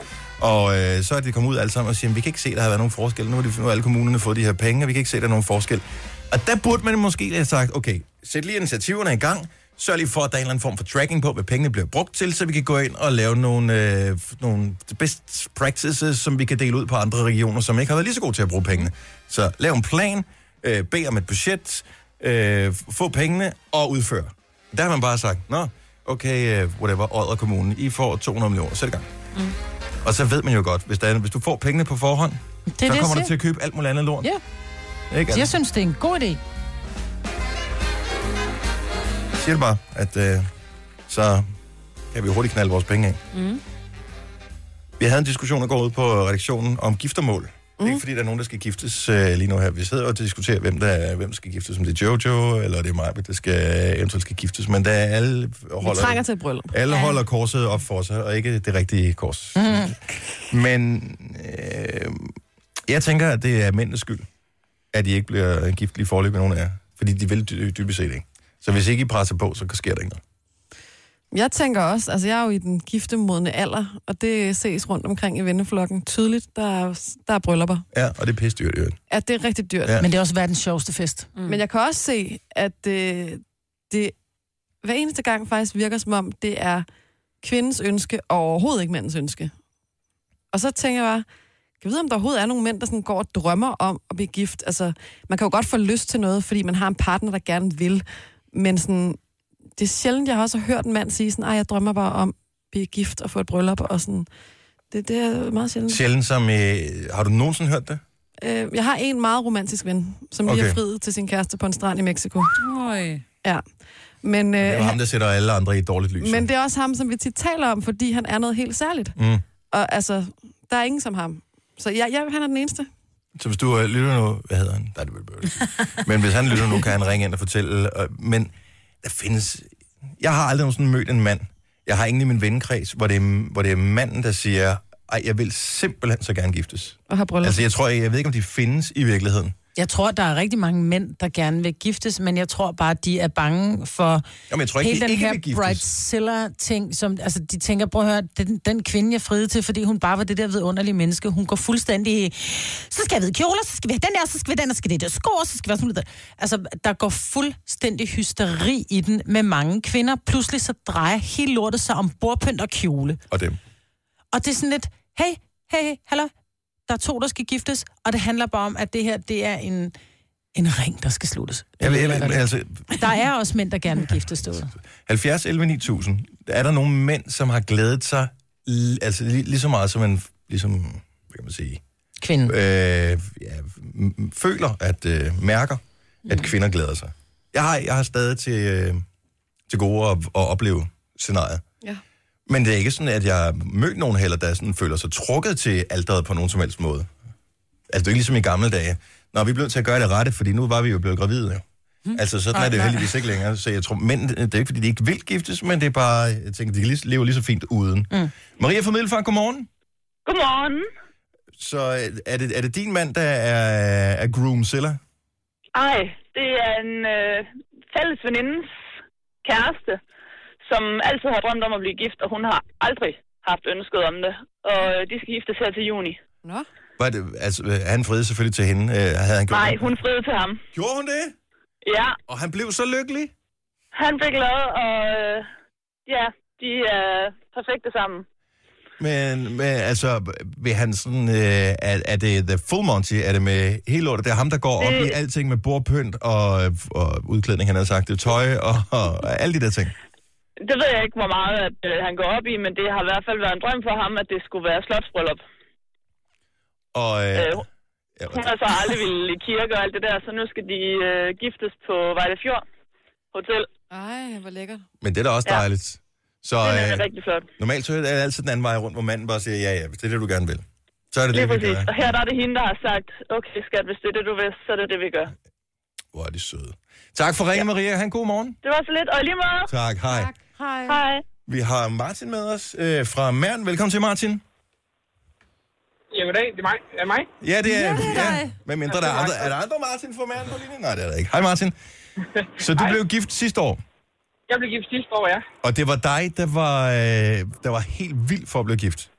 Og øh, så er de kommet ud alle sammen og siger, vi kan ikke se, at der har været nogen forskel. Nu har, de, nu har alle kommunerne fået de her penge, og vi kan ikke se, at der er nogen forskel. Og der burde man måske have sagt, okay, sæt lige initiativerne i gang, Sørg lige for, at der er en eller anden form for tracking på, hvad pengene bliver brugt til, så vi kan gå ind og lave nogle, øh, nogle best practices, som vi kan dele ud på andre regioner, som ikke har været lige så gode til at bruge pengene. Så lav en plan, øh, bed om et budget, øh, få pengene og udføre. Der har man bare sagt, nå, okay, øh, whatever, Odder Kommune, I får 200 millioner, sæt i gang. Mm. Og så ved man jo godt, hvis, der er, hvis du får pengene på forhånd, Det så det, kommer du jeg til at købe alt muligt andet lort. Ja. Ikke? siger. Jeg Altså, synes, det er en god idé. siger det bare, at øh, så kan vi hurtigt knalde vores penge af. Mm. Vi havde en diskussion, der går ud på redaktionen om giftermål. Mm. Ikke fordi der er nogen, der skal giftes øh, lige nu her. Vi sidder og diskuterer, hvem der, er- hvem skal giftes. Om det er Jojo, eller det er mig, der skal, eventuelt skal giftes. Men der er alle Vi holder, trænger til et bryllup. alle holder korset op for sig, og ikke det rigtige kors. Mm. Men øh, jeg tænker, at det er mændenes skyld, at de ikke bliver gift lige forløb med nogen af jer. Fordi de vil dy- dybest set ikke. Så hvis ikke I presser på, så sker der ikke noget. Jeg tænker også, altså jeg er jo i den giftemodne alder, og det ses rundt omkring i venneflokken tydeligt. Der er, der er bryllupper. Ja, og det er pisse dyrt, i øvrigt. At det er rigtig dyrt. Ja. Ja. Men det er også verdens sjoveste fest. Mm. Men jeg kan også se, at øh, det hver eneste gang faktisk virker som om, det er kvindens ønske, og overhovedet ikke mandens ønske. Og så tænker jeg bare, kan vide, om der overhovedet er nogle mænd, der sådan går og drømmer om at blive gift? Altså, man kan jo godt få lyst til noget, fordi man har en partner, der gerne vil. Men sådan, det er sjældent, jeg har også hørt en mand sige sådan, ej, jeg drømmer bare om at blive gift og få et bryllup, og sådan. Det, det er meget sjældent. Sjældent som... Øh, har du nogensinde hørt det? Øh, jeg har en meget romantisk ven, som lige Okay. har friet til sin kæreste på en strand i Mexico. Øj. Ja. Men, Det er øh, ham, der sætter alle andre i et dårligt lys. men det er også ham, som vi tit taler om, fordi han er noget helt særligt. Mm. Og altså, der er ingen som ham. Så jeg, jeg, han er den eneste. Så hvis du øh, lytter nu... Hvad hedder han? Nej, det vil jeg ikke. Men hvis han lytter nu, kan han ringe ind og fortælle. Øh, men der findes... Jeg har aldrig nogensinde mødt en mand. Jeg har ingen i min vennekreds, hvor det er, hvor det er manden, der siger, ej, jeg vil simpelthen så gerne giftes. Og har bryllup. Altså, jeg tror, jeg, jeg ved ikke, om de findes i virkeligheden. Jeg tror, der er rigtig mange mænd, der gerne vil giftes, men jeg tror bare, de er bange for Jamen, jeg tror ikke, hele de den ikke her bridezilla-ting, som, altså, de tænker, prøv at høre, den, den kvinde, jeg friede til, fordi hun bare var det der vidunderlige menneske, hun går fuldstændig, så skal jeg vide kjoler, så skal vi have den der, så skal vi have den, og så skal det der sko, så skal vi have sådan noget. der. Altså, der går fuldstændig hysteri i den med mange kvinder. Pludselig så drejer hele lortet sig om bordpynt og kjole. Og dem. Og det er sådan lidt, hey, hey, hey, hallo, der er to, der skal giftes, og det handler bare om, at det her, det er en, en ring, der skal sluttes. Jeg ved, jeg, altså, Der er også mænd, der gerne vil giftes derude. 70 11 9000. Er der nogle mænd, som har glædet sig altså, lige, lige så meget som en, ligesom, hvad kan man sige, Kvinde. øh, ja, føler, at øh, mærker, at kvinder glæder sig. Jeg har, jeg har stadig til, øh, til gode at, at opleve scenariet. Men det er ikke sådan, at jeg har mødt nogen heller, der sådan føler sig trukket til alderet på nogen som helst måde. Altså, det er ikke ligesom i gamle dage. Nå, vi blevet til at gøre det rette, fordi nu var vi jo blevet gravide, jo. Hmm. Altså, sådan er det jo heldigvis ikke længere. Så jeg tror, mænd, det er ikke, fordi de ikke vil giftes, men det er bare, jeg tænker, de kan lige, lever lige så fint uden. Mm. Maria fra Middelfart, godmorgen. Godmorgen. Så øh, er det, er det din mand, der er, er groomzilla? Ej, det er en øh, fælles venindens kæreste, som altid har drømt om at blive gift, og hun har aldrig haft ønsket om det. Og øh, de skal giftes her til juni. Nå. Var det, altså, øh, han friede selvfølgelig til hende. Øh, havde han gjort Nej, det? hun friede til ham. Gjorde hun det? Ja, Og han blev så lykkelig? han blev glad, og øh, ja, de er perfekte sammen. Men, men altså, vil han sådan, øh, er, er det The Full Monty? Er det med hele lortet? Det er ham, der går op Det- i alting med bordpynt og, og udklædning, han har sagt, det er tøj og, og alle de der ting. Det ved jeg ikke, hvor meget at, øh, han går op i, men det har i hvert fald været en drøm for ham, at det skulle være slotsbryllup. Og, øh, Øh, ja, Hun har så aldrig ville i kirke og alt det der, så nu skal de øh, giftes på Vejle Fjord Hotel. Ej, hvor lækkert. men det er da også Ja. dejligt. Så Den er øh, rigtig flot. normalt så er det altid den anden vej rundt, hvor manden bare siger, ja, ja, hvis det er det, du gerne vil. Så er det Lige det, vi præcis. gør. Og her der er det hende, der har sagt, okay skat, hvis det er det, du vil, så er det det, vi gør. Hvor er de søde. Tak for ringen, Maria. Han god morgen. Det var så lidt, og i lige meget. Tak, hej. Hej. Hej. Vi har Martin med os øh, fra Mern. Velkommen til, Martin. Ja, goddag. Det er mig. Er det mig? Ja, det er, Ja, det er dig. Hvad mindre der er andre, er der andre Martin fra Mern på linjen? Nej, det er der ikke. Hej Martin. Så du blev gift sidste år, Jeg blev gift sidste år, ja. og det var dig, der var, øh, der var helt vild for at blive gift.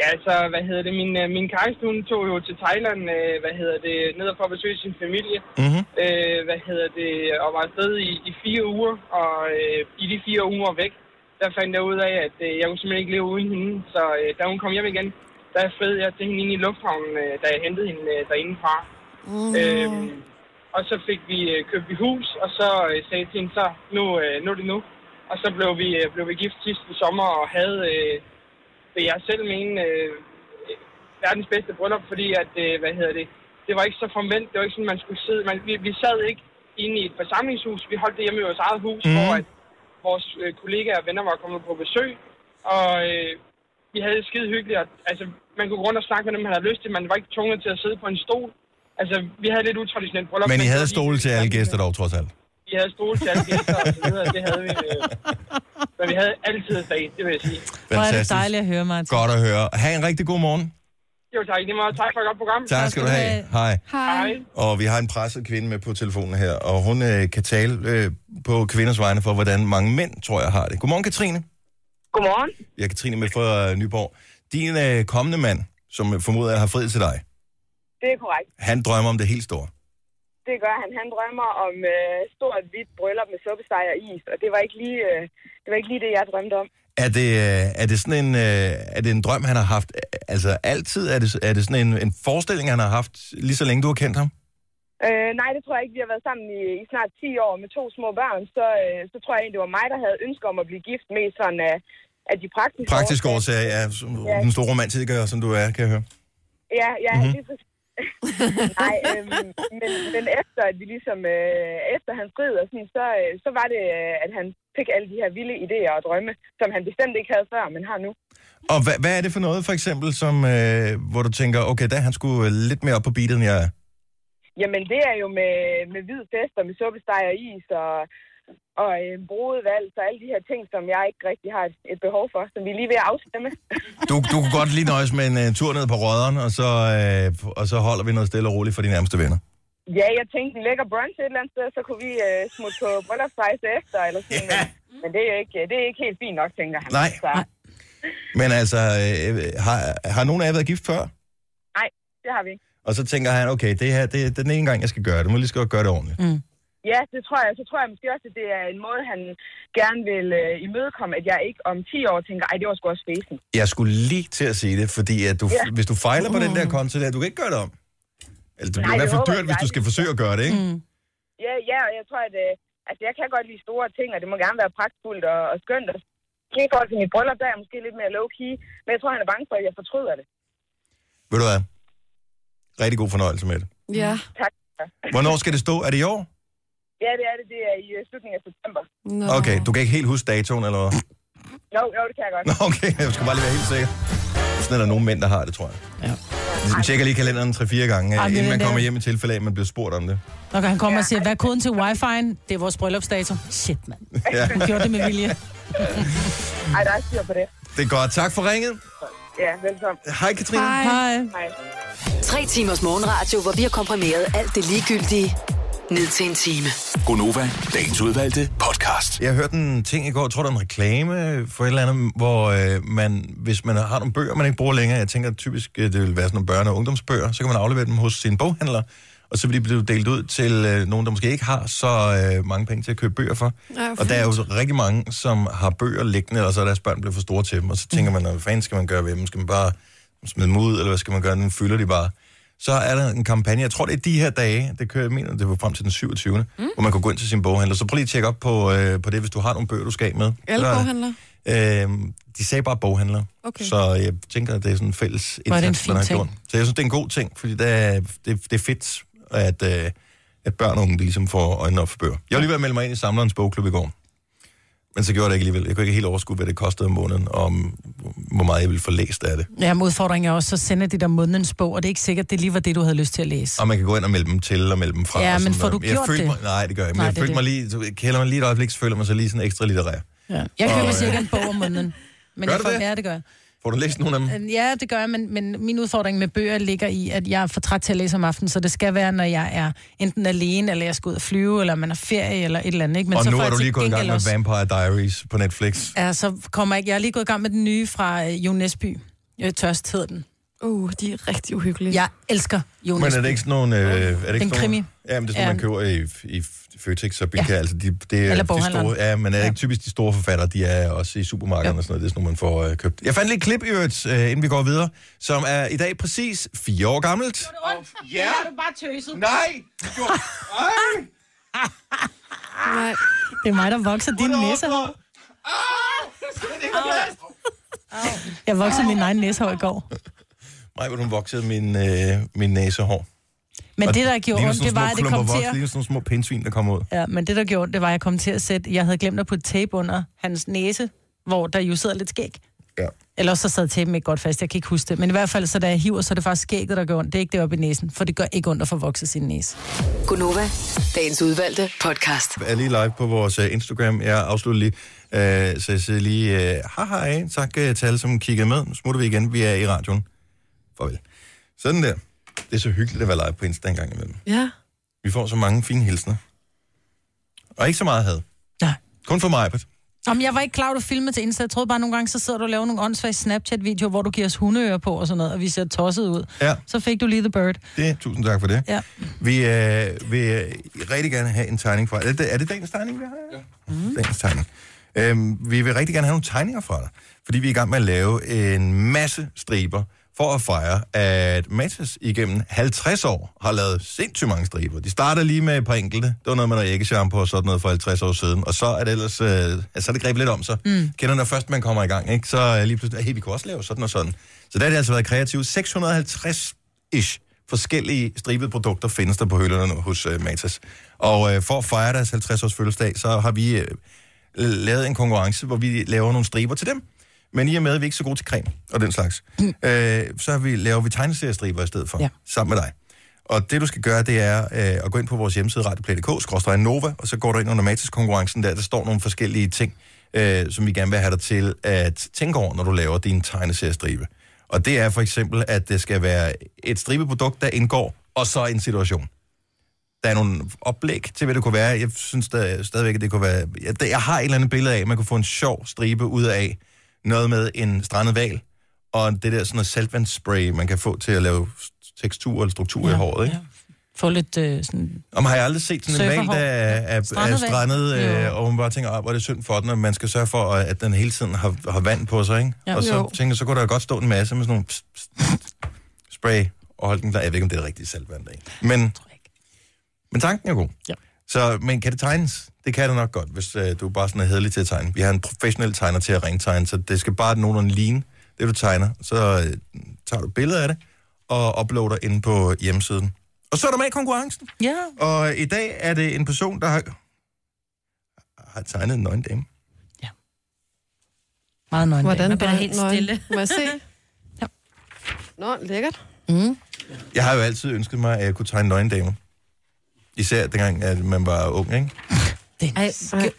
Ja, så hvad hedder det, min, øh, min kæreste, hun tog jo til Thailand, øh, hvad hedder det, ned for at besøge sin familie. Mm-hmm. Øh, hvad hedder det, og var afsted i, i fire uger, og øh, i de fire uger væk, der fandt jeg ud af, at øh, jeg kunne simpelthen ikke leve uden hende. Så øh, da hun kom hjem igen, der flød jeg til hende ind i lufthavnen, øh, da jeg hentede hende øh, derinde fra. Mm. Øhm, og så fik vi øh, købt vi hus, og så øh, sagde jeg til hende, så nu, øh, nu er det nu. Og så blev vi, øh, blev vi gift sidste sommer og havde, øh, vil jeg selv mene, øh, verdens bedste bryllup, fordi at, øh, hvad hedder det, det var ikke så forventet, det var ikke sådan, man skulle sidde, man, vi, vi sad ikke inde i et forsamlingshus, vi holdt det hjemme i vores eget hus, mm. hvor at vores øh, kollegaer og venner var kommet på besøg, og øh, vi havde det skide hyggeligt, og, altså, man kunne gå rundt og snakke med dem, man havde lyst til, man var ikke tvunget til at sidde på en stol. Altså, vi havde lidt utraditionelt bryllup. Men I havde stole til alle gæster dog, trods alt. Vi havde stole til alle gæster og så videre, det havde vi. Øh, men vi havde altid dag, det vil jeg sige. Hvor er det Fantastisk. dejligt at høre, Martin. Godt at høre. Ha' en rigtig god morgen. Jo, tak. Lige meget. Tak for et godt program. Tak skal du have. Hej. Hej. Og vi har en presset kvinde med på telefonen her, og hun øh, kan tale øh, på kvinders vegne for, hvordan mange mænd, tror jeg, har det. Godmorgen, Katrine. Godmorgen. Jeg er Katrine med fra øh, Nyborg. Din øh, kommende mand, som formoder jeg har friet til dig, Det er korrekt. han drømmer om det helt store. Det gør han. Han drømmer om øh, stort hvidt bryllup med suppesteg og is, og det var ikke lige, øh, det, var ikke lige det, jeg drømte om. Er det, øh, er det sådan en, øh, er det en drøm, han har haft? Altså altid? Er det, er det sådan en, en forestilling, han har haft, lige så længe du har kendt ham? Øh, nej, det tror jeg ikke. Vi har været sammen i, i snart 10 år med to små børn, så, øh, så tror jeg egentlig, det var mig, der havde ønske om at blive gift med sådan af, af de praktiske Praktisk årsag, ja. som- Ja. Den store romantiker, som du er, kan jeg høre. Ja, ja, Mhm. mm-hmm. lige præcis. Nej, øhm, men, men efter at vi ligesom, øh, efter han strid og sådan, så, øh, så var det, øh, at han fik alle de her vilde idéer og drømme, som han bestemt ikke havde før, men har nu. Og hvad, hvad er det for noget, for eksempel, som, øh, hvor du tænker, okay, der er han skulle lidt mere op på beatet, end jeg er? Jamen, det er jo med, med hvid fest og med suppesteg og is og, og øh, brudevalg og alle de her ting, som jeg ikke rigtig har et, et behov for, som vi er lige ved at afstemme. Du, du kunne godt lige nøjes med en uh, tur ned på Rødderen, og så, øh, og så holder vi noget stille og roligt for de nærmeste venner. Ja, jeg tænkte en lækker brunch et eller andet sted, så kunne vi øh, smutte på bryllupsrejse efter, eller sådan, men, men det, er ikke, det er ikke helt fint nok, tænker han. Nej. Så, Men altså, øh, har, har nogen af jer været gift før? nej, det har vi ikke. Og så tænker han, okay, det her det, det er den ene gang, jeg skal gøre det. Nu må lige skal gøre det ordentligt. Mm. Ja, det tror jeg. Så tror jeg måske også, at det er en måde, han gerne vil øh, imødekomme, at jeg ikke om 10 år tænker, ej, det var sgu også spæsen. Jeg skulle lige til at sige det, fordi at du, Ja. hvis du fejler på den der konto der, du kan ikke gøre det om. Eller det bliver Nej, i hvert det fald dyrt, hvis du skal forsøge at gøre det, ikke? Mm. Ja, ja, og jeg tror, at øh, altså, jeg kan godt lide store ting, og det må gerne være pragtfuldt og, og skønt. Og lige i forhold til mit bryllup, der er jeg måske lidt mere low-key, men jeg tror, han er bange for, at jeg fortryder det. Ved du hvad? Rigtig god fornøjelse med det. Ja. Tak. Hvornår skal det stå? Er det i år? Ja, det er det. Det er i øh, slutningen af september. Nå. Okay, du kan ikke helt huske datoen, eller hvad? Jo, jo, det kan jeg godt. Nå, okay, jeg skal bare lige være helt sikker. Sådan er der nogle mænd, der har det, tror jeg. Ja. De tjekker lige kalenderen 3-4 gange, Ej, men inden man det er- kommer hjem i tilfælde af, at man bliver spurgt om det. Når han kommer og siger, hvad er koden til wifi'en? Det er vores bryllupsdato. Shit, mand. Ja, Du gjorde det med vilje. Ej, der er styr på det. det er godt. Tak for ringet. Ja, velkommen. Hej, Katrine. Hej. Hej. Hej. Tre timers morgenradio, hvor vi har komprimeret alt det ligegyldige ned til en time. Gonova, dagens udvalgte podcast. Jeg hørte en ting i går, jeg tror, der er en reklame for et eller andet, hvor øh, man, hvis man har nogle bøger, man ikke bruger længere, jeg tænker typisk, øh, det vil være sådan nogle børne- og ungdomsbøger, så kan man aflevere dem hos sin boghandler, og så vil de blive delt ud til øh, nogen, der måske ikke har så øh, mange penge til at købe bøger for. Ja, Og der er jo så rigtig mange, som har bøger liggende, og så er deres børn blevet for store til dem, og så tænker man, hvad fanden skal man gøre ved dem? Skal man bare smide dem ud, eller hvad skal man gøre? Den fylder de bare. Så er der en kampagne, jeg tror det er de her dage, det kører jeg mener, det var frem til den 27. Mm. hvor man kan gå ind til sin boghandler. Så prøv lige at tjekke op på, øh, på det, hvis du har nogle bøger, du skal af med. Alle Så- boghandler? Øh, de sagde bare boghandler. Okay. Så jeg tænker, at det er sådan en fælles indsats, man har ting. gjort. Så jeg synes, det er en god ting, fordi det er, det, det er fedt, at, øh, at børn og unge de ligesom får øjnene op for bøger. Jeg var lige ved at melde mig ind i Samlerens bogklub i går. Men så gjorde jeg det ikke alligevel. Jeg kunne ikke helt overskue, hvad det kostede om måneden, og om hvor meget jeg ville få læst af det. Ja, men udfordringen er også, så sender de der månedens bog, og det er ikke sikkert, det lige var det, du havde lyst til at læse. Og man kan gå ind og melde dem til og melde dem fra. Ja, men får du jeg gjort følte det? Mig, nej, det gør jeg ikke. Men Nej, jeg følte mig lige, så kælder man lige et øjeblik, så føler man sig lige sådan ekstra litterær. Ja. Jeg køber Og, cirka øh, en bog om måneden. Men Gør jeg får, det? Ja, det gør jeg. Får du læst nogle af dem? Øh, Ja, det gør jeg, men, men min udfordring med bøger ligger i, at jeg er for træt til at læse om aftenen, så det skal være, når jeg er enten alene, eller jeg skal ud og flyve, eller man er ferie, eller et eller andet. Ikke? Men og så nu er jeg du lige gået i gang med også- Vampire Diaries på Netflix. Ja, så kommer jeg ikke. Jeg er lige gået i gang med den nye fra øh, Jon Nesby. Øh, tørst hedder den. Uh, de er rigtig uhyggelige. Jeg elsker Jonas. Men er det ikke sådan nogle... Øh, er det ikke Den sådan krimi. Nogle, ja, men det er sådan, Ja. man køber i, i Føtex og Bilka. Ja. Ja. Altså, de, det er de store, Ja, men er Ja. ikke typisk de store forfattere, de er også i supermarkederne Jo. og sådan noget. Det er sådan nogle, man får øh, købt. Jeg fandt lige et klip i øvrigt, øh, inden vi går videre, som er i dag præcis fire år gammelt. Ja, du bare tøset. Nej! Ej! Nej. Det er mig, der vokser din næsehår. Jeg voksede min egen næsehår i går. Nej, hvor hun voksede min, øh, min næsehår. Men Og det, der gjorde ondt, det var, at det kom til at... sådan nogle små pindsvin, der kommer ud. Ja, men det, der gjorde ondt, det var, at jeg kom til at sætte... Jeg havde glemt at putte tape under hans næse, hvor der jo sidder lidt skæg. Ja. Eller så sad tapen ikke godt fast, jeg kan ikke huske det. Men i hvert fald, så da jeg hiver, så er det faktisk skægget, der gør ondt. Det er ikke det oppe i næsen, for det gør ikke ondt at få vokset sin næse. Gunova, dagens udvalgte podcast. er lige live på vores uh, Instagram. Jeg afslutter lige, uh, så jeg siger lige, uh, hej hej, tak uh, til alle, som kiggede med. Nu smutter vi igen, vi er i radioen. Farvel. Sådan der. Det er så hyggeligt at være live på Insta en gang imellem. Ja. Vi får så mange fine hilsner. Og ikke så meget had. Nej. Kun for mig, Britt. Om jeg var ikke klar, at du filmede til Insta. Jeg troede bare nogle gange, så sidder du og laver nogle åndssvage Snapchat-videoer, hvor du giver os hundeører på og sådan noget, og vi ser tosset ud. Ja, Så fik du lige The Bird. det, tusind tak for det. Ja. Vi øh, vil øh, rigtig gerne have en tegning fra Er det, er det dagens tegning, vi har? Ja. Mm. Dagens tegning. Øhm, vi vil rigtig gerne have nogle tegninger fra dig, fordi vi er i gang med at lave en masse striber for at fejre, at Matas igennem 50 år har lavet sindssygt mange striber. De starter lige med et par enkelte. Det var noget med noget æggeshampoo og sådan noget for 50 år siden. Og så er det ellers, øh, altså, så er det grebet lidt om sig. Mm. Kender når først man kommer i gang, ikke? så er lige pludselig, hey, vi kunne også lave sådan og sådan. Så der har det altså været kreativt. 650-ish forskellige stribede produkter findes der på hylderne hos øh, Matas. Og øh, for at fejre deres 50-års fødselsdag, så har vi øh, lavet en konkurrence, hvor vi laver nogle striber til dem. Men i og med, at vi er ikke så gode til creme og den slags, mm. øh, så har vi, laver vi tegneseriestriber i stedet for, Ja. sammen med dig. Og det, du skal gøre, det er øh, at gå ind på vores hjemmeside, radioplay.dk, Nova, og så går du ind under Matas-konkurrencen der. Der står nogle forskellige ting, øh, som vi gerne vil have dig til at tænke over, når du laver din tegneseriestribe. Og det er for eksempel, at det skal være et stribeprodukt, der indgår, og så en situation. Der er nogle oplæg til, hvad det kunne være. Jeg synes der, stadigvæk, at det kunne være... Jeg, jeg har et eller andet billede af, at man kunne få en sjov stribe ud af noget med en strandet val, og det der sådan noget saltvandsspray, man kan få til at lave tekstur eller struktur ja, i håret, ikke? Ja. Få lidt øh, sådan... Og man har jeg aldrig set sådan en val, der er, er, er Strandet val. strandet, øh, og man bare tænker, "Ej, hvor er det synd for den, og man skal sørge for, at den hele tiden har, har vand på sig, ikke? Ja. og så Jo. tænker så kunne der godt stå en masse med sådan nogle pst, pst, pst, spray, og holde den klar. Jeg ved ikke, om det er det rigtige saltvand, der er i. Men, men tanken er god. Ja. Så, men kan det tegnes? Det kan det nok godt, hvis øh, du bare sådan er hedelig til at tegne. Vi har en professionel tegner til at rentegne, så det skal bare nogenlunde ligne det, du tegner. Så øh, tager du et billede af det, og uploader ind på hjemmesiden. Og så er du med i konkurrencen. Ja. Og i dag er det en person, der har, har tegnet en nøgen dame. Meget nøgen. Hvordan bliver var helt nøgen? stille. Må jeg se? Ja. Nå, lækkert. Mm. Jeg har jo altid ønsket mig, at jeg kunne tegne nøgen damer. Især dengang, at man var ung, ikke? Ej,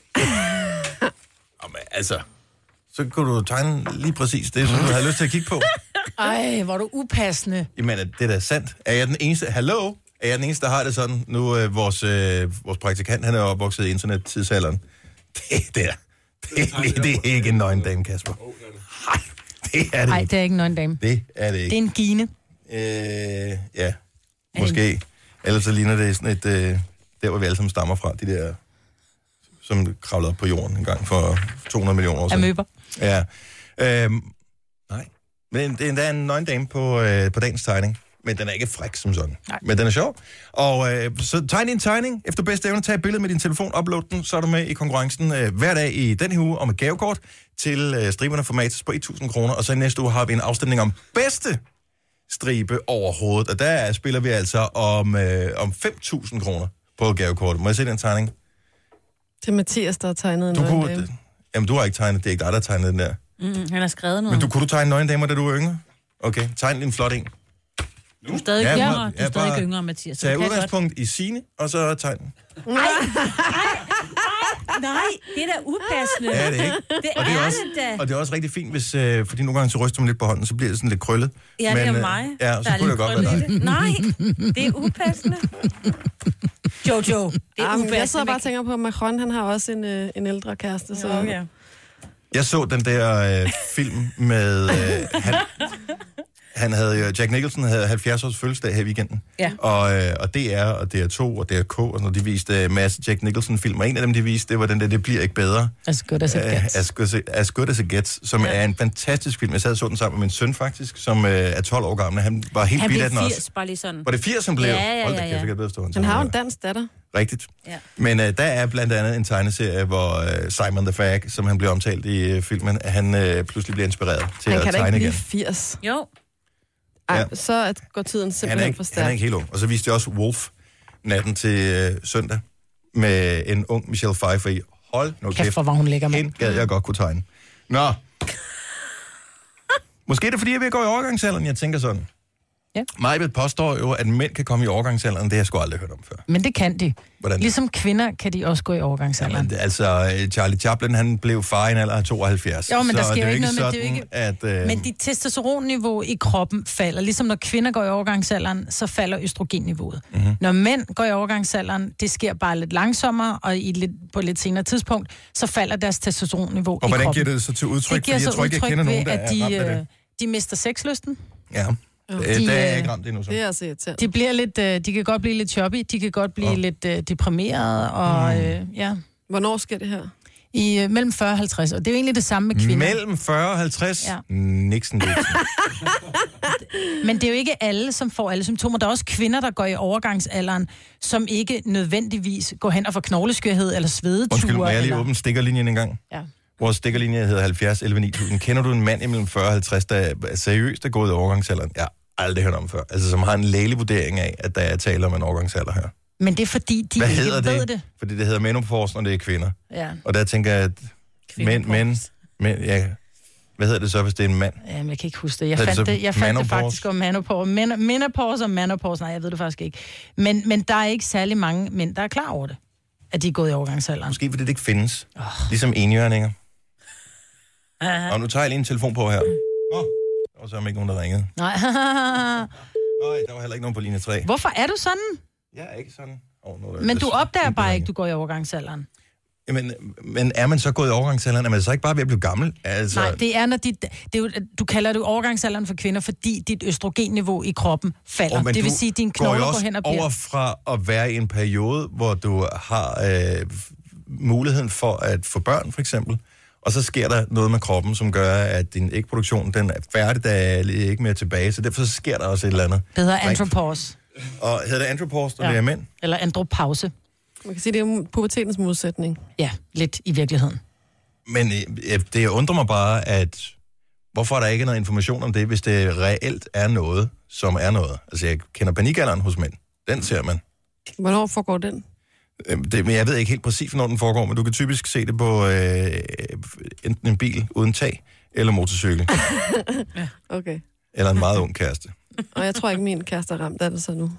Jamen, altså, så kunne du tegne lige præcis det, som du havde lyst til at kigge på. Ej, hvor er du upassende. Jamen, er det er da sandt. Er jeg den eneste... Hallo? Er jeg den eneste, der har det sådan? Nu, øh, vores, øh, vores praktikant, han er opvokset i internet-tidsalderen. Det der. Det, det, det er ikke en nøgen dame, Kasper. Nej, det er det Nej, ikke. det er ikke nøgen dame. Det er det Det er ikke. en gine. Øh, ja, måske. Ellers så ligner det sådan et... Øh, der, hvor vi alle sammen stammer fra. De der, som kravlede op på jorden en gang for 200 millioner år siden. Amøber. Ja. Øhm, nej. Men det er endda en nøgen dame på, øh, på dagens tegning. Men den er ikke fræk som sådan. Nej. Men den er sjov. Og øh, så tegn din tegning. Efter bedste evne, tag et billede med din telefon, upload den, så er du med i konkurrencen øh, hver dag i den her uge om et gavekort til øh, striberne for Matas på 1.000 kroner. Og så i næste uge har vi en afstemning om bedste stribe overhovedet. Og der spiller vi altså om, øh, om 5.000 kroner på gavekortet. Må jeg se den tegning? Det er Mathias, der har tegnet en Du nøgen kunne, dame. jamen, du har ikke tegnet, det er ikke dig, der har tegnet den der. mm, han har skrevet noget. Men du, kunne du tegne nøgendamer, da du var yngre? Okay, tegn en flot en. Du er stadig Ja, yngre. Du er ja, stadig bare yngre, Mathias. Så godt. udgangspunkt i sine, og så tegn den. Nej, det er da upassende. Ja, det er ikke. Det Og det er, er også, det da. og det er også rigtig fint, hvis, øh, fordi nogle gange så ryster man lidt på hånden, så bliver det sådan lidt krøllet. Ja, det er øh, mig. Ja, så der er kunne det lidt godt være dig. det. Nej, det er upassende. Jojo, det er Ah, men upassende. jeg sidder bare og tænker på, at Macron han har også en, øh, en ældre kæreste. Så... Okay. Jeg så den der øh, film med... Øh, han, han havde, jo- Jack Nicholson havde 70 års fødselsdag her i weekenden. Ja. Og, øh, og DR og DR2 og DRK og sådan noget, de viste øh, masse Jack Nicholson-film. Og en af dem, de viste, det var den der, Det bliver ikke bedre. As good as it Øh, gets. as, good as, as Good As It Gets, som ja. er en fantastisk film. Jeg sad og så den sammen med min søn faktisk, som øh, er 12 år gammel. Han var helt Han blev af den 80, også. bare lige sådan. Var det 80, han blev? Ja, ja, Hold da ja, kæft, ja. jeg kan bedre stå Han har jo en dansk datter. Rigtigt. Ja. Men øh, der er blandt andet en tegneserie, hvor øh, Simon the Fag, som han bliver omtalt i øh, filmen, han øh, pludselig bliver inspireret til Han at kan da ikke tegne blive igen. 80. Jo. Ej, Ja. så at går tiden Han simpelthen for ikke, han er stærkt. ikke helt ung. Og så viste jeg også Wolf natten til øh, søndag med en ung Michelle Pfeiffer i. Hold nu Kæft, kæft. hvor var hun lækker, mand. Gad jeg godt kunne tegne. Nå. Måske er det fordi, jeg vil gå i overgangsalderen, jeg tænker sådan. Ja. Majbet påstår jo, at mænd kan komme i overgangsalderen. Det har jeg sgu aldrig hørt om før. Men det kan de. Hvordan? Ligesom kvinder kan de også gå i overgangsalderen. Jamen, altså, øh, Charlie Chaplin, han blev far i en alder af 72. Jo, men der så sker det er jo ikke noget, men sådan, det er ikke- At, øh, Men dit testosteronniveau i kroppen falder. Ligesom når kvinder går i overgangsalderen, så falder østrogenniveauet. Mhm. Mm-hmm. Når mænd går i overgangsalderen, det sker bare lidt langsommere, og i lidt, på et lidt senere tidspunkt, så falder deres testosteronniveau og i hvordan kroppen. giver det så til udtryk? det giver Fordi jeg tror ikke, jeg kender nogen, der at de, er ramt af det. øh, de mister sexlysten. Ja. Øh, De, der er jeg øh, ikke ramt endnu så. Det er altså irriterende. De, bliver lidt, øh, de kan godt blive lidt choppy, de kan godt blive oh. lidt øh, deprimerede, og Mm. øh, ja, Hvornår sker det her? i øh, mellem 40 og 50. Og det er jo egentlig det samme med kvinder. Mellem 40 og 50? Ja. Nixon, Nixon. Men det er jo ikke alle, som får alle symptomer. Der er også kvinder, der går i overgangsalderen, som ikke nødvendigvis går hen og får knogleskørhed eller svedeture. Undskyld, må jeg lige eller... åbne stikkerlinjen en gang? Ja. Vores stikkerlinje hedder 70 11 9000. Kender du en mand imellem 40 og 50, der er seriøst er gået i overgangsalderen? Jeg aldrig hørt om før. Altså, som har en lægelig vurdering af, at der er tale om en overgangsalder her. Men det er fordi, de Hvad ikke hedder det? ved det. Fordi det hedder menopause, når det er kvinder. Ja. Og der tænker jeg, at mænd, mænd, mænd, ja, hvad hedder det så, hvis det er en mand? Jamen, jeg kan ikke huske det. Jeg det fandt, det, jeg fandt det faktisk om menopause. Men, menopause og menopause, nej, jeg ved det faktisk ikke. Men, men der er ikke særlig mange mænd, der er klar over det, at de er gået i overgangsalderen. Måske fordi det ikke findes. Oh. Ligesom enhjørninger. Og nu tager jeg lige en telefon på her. Åh, oh, var så ikke nogen, der ringede. Nej. Nej, der var heller ikke nogen på linje 3. Hvorfor er du sådan? Jeg er ikke sådan. Oh, nu er Men du opdager bare ikke, du går i overgangsalderen. Jamen, men er man så gået i overgangsalderen? Er man så ikke bare ved at blive gammel? Altså, Nej, det er, når dit, det er jo, du kalder det overgangsalderen for kvinder, fordi dit østrogenniveau i kroppen falder. Men det vil sige, at dine går knogler jo går også hen og bliver... over fra at være i en periode, hvor du har øh, muligheden for at få børn, for eksempel, og så sker der noget med kroppen, som gør, at din ægproduktion den er færdig, der er ikke mere tilbage, så derfor så sker der også et eller andet. Det hedder andropause. Og hedder det andropause, når Ja. det er mænd? Eller andropause. Man kan sige, det er pubertetens modsætning. Ja, lidt i virkeligheden. Men øh, det undrer mig bare, at hvorfor er der ikke noget information om det, hvis det reelt er noget, som er noget? Altså, jeg kender panikalderen hos mænd. Den ser man. Hvornår foregår den? Øhm, Det, men jeg ved ikke helt præcis, hvornår den foregår, men du kan typisk se det på øh, enten en bil uden tag, eller motorcykel, Okay. eller en meget ung kæreste. Og jeg tror ikke, min kæreste er ramt af det så nu.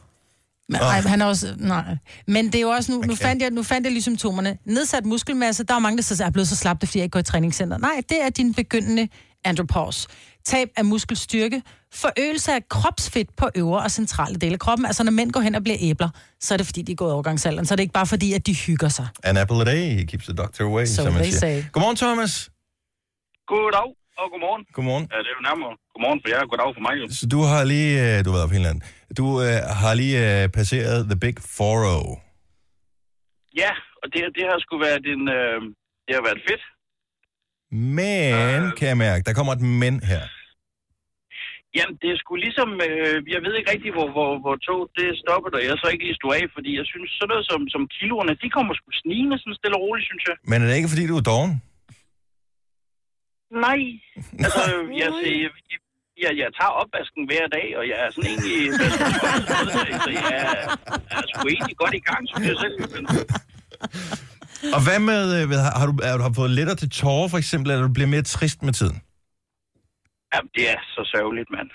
Men, Nå. ej, han er også, nej. Men det er jo også nu, nu, Okay. fandt jeg, nu fandt jeg lige symptomerne. Nedsat muskelmasse, der er mange, der så er blevet så slappe, fordi jeg ikke går i træningscenter. Nej, det er din begyndende andropause. Tab af muskelstyrke, forøgelse af kropsfedt på øvre og centrale dele af kroppen. Altså når mænd går hen og bliver æbler, så er det fordi, de er gået overgangsalderen. Så er det ikke bare fordi, at de hygger sig. An apple a day keeps the doctor away, So som man they siger. say. Godmorgen, Thomas. Goddag og godmorgen. Godmorgen. Ja, det er jo nærmere godmorgen for jer, og goddag for mig. Jo. Så du har lige, øh, du har været på Finland, du øh, har lige øh, passeret The Big 4 Ja, og det, det har sgu været en... Øh, det har været fedt. Men, kan jeg mærke, der kommer et men her. Jamen, det er sgu ligesom... Øh, jeg ved ikke rigtig, hvor, hvor, hvor tog det stoppede, og jeg så ikke lige stod af, fordi jeg synes, sådan noget som, som kiloerne, de kommer sgu snigende sådan stille og roligt, synes jeg. Men er det ikke, fordi du er doven? Nej. Altså, jeg, jeg, jeg, jeg tager opvasken hver dag, og jeg er sådan egentlig... så jeg er, jeg er sgu egentlig godt i gang, synes jeg selv. Men, Og hvad med, øh, har, du, har du har fået lettere til tårer, for eksempel, eller du bliver mere trist med tiden? Ja, det er så sørgeligt, mand.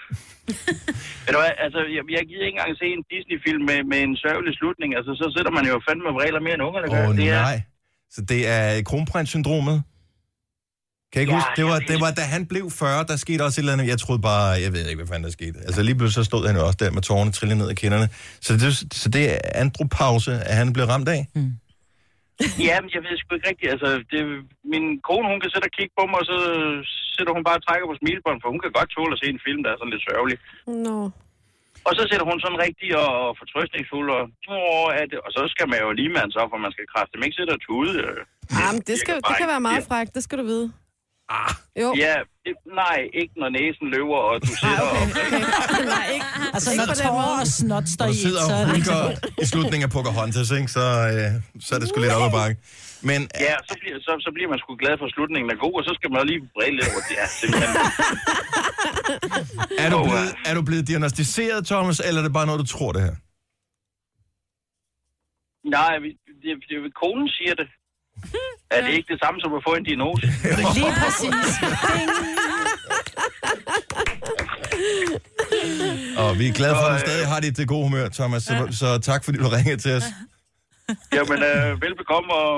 Ved du hvad, altså, jeg, jeg gider ikke engang se en Disney-film med, med en sørgelig slutning. Altså, så sætter man jo fandme med regler mere end ungerne gør. Åh, oh, det er, nej. Så det er kronprins-syndromet? Kan jeg ikke Ja, huske? Det var, det var, da han blev 40, der skete også et eller andet. Jeg troede bare, jeg ved ikke, hvad fanden der skete. Altså lige pludselig så stod han jo også der med tårerne trillende ned ad kinderne. Så det, så det er andropause, at han blev ramt af? ja, men jeg ved sgu ikke rigtigt. Altså, det, min kone, hun kan sætte og kigge på mig, og så sætter hun bare og trækker på smilebånd, for hun kan godt tåle at se en film, der er sådan lidt sørgelig. Nå. Og så sætter hun sådan rigtig og fortrøstningsfuld, og, er det, og så skal man jo lige mand så, for man skal kræfte dem ikke sidde og tude. øh. Ah, men det, skal, det kan være meget frækt, det skal du vide. Ah, Jo. Ja, det, nej, ikke når næsen løber, og du sidder og... Nej, ikke. Altså, Ikke når tårer og snot står i sidder så og er det ikke i slutningen af Pocahontas, ikke, så, øh, så er det sgu lidt op ad bakke. Men Ja, så bliver, så, så bliver man sgu glad for, slutningen er god, og så skal man lige bræle lidt over det. Ja, simpelthen. er du, blevet, er du blevet diagnostiseret, Thomas, eller er det bare noget, du tror det her? Nej, det, det, det, konen siger det. Er det ikke det samme som at få en diagnose? Lige præcis. Og vi er glade for, at du Så, øh, stadig har dit øh, gode humør, Thomas. Så, så tak, fordi du ringede til os. Jamen, øh, velbekomme, og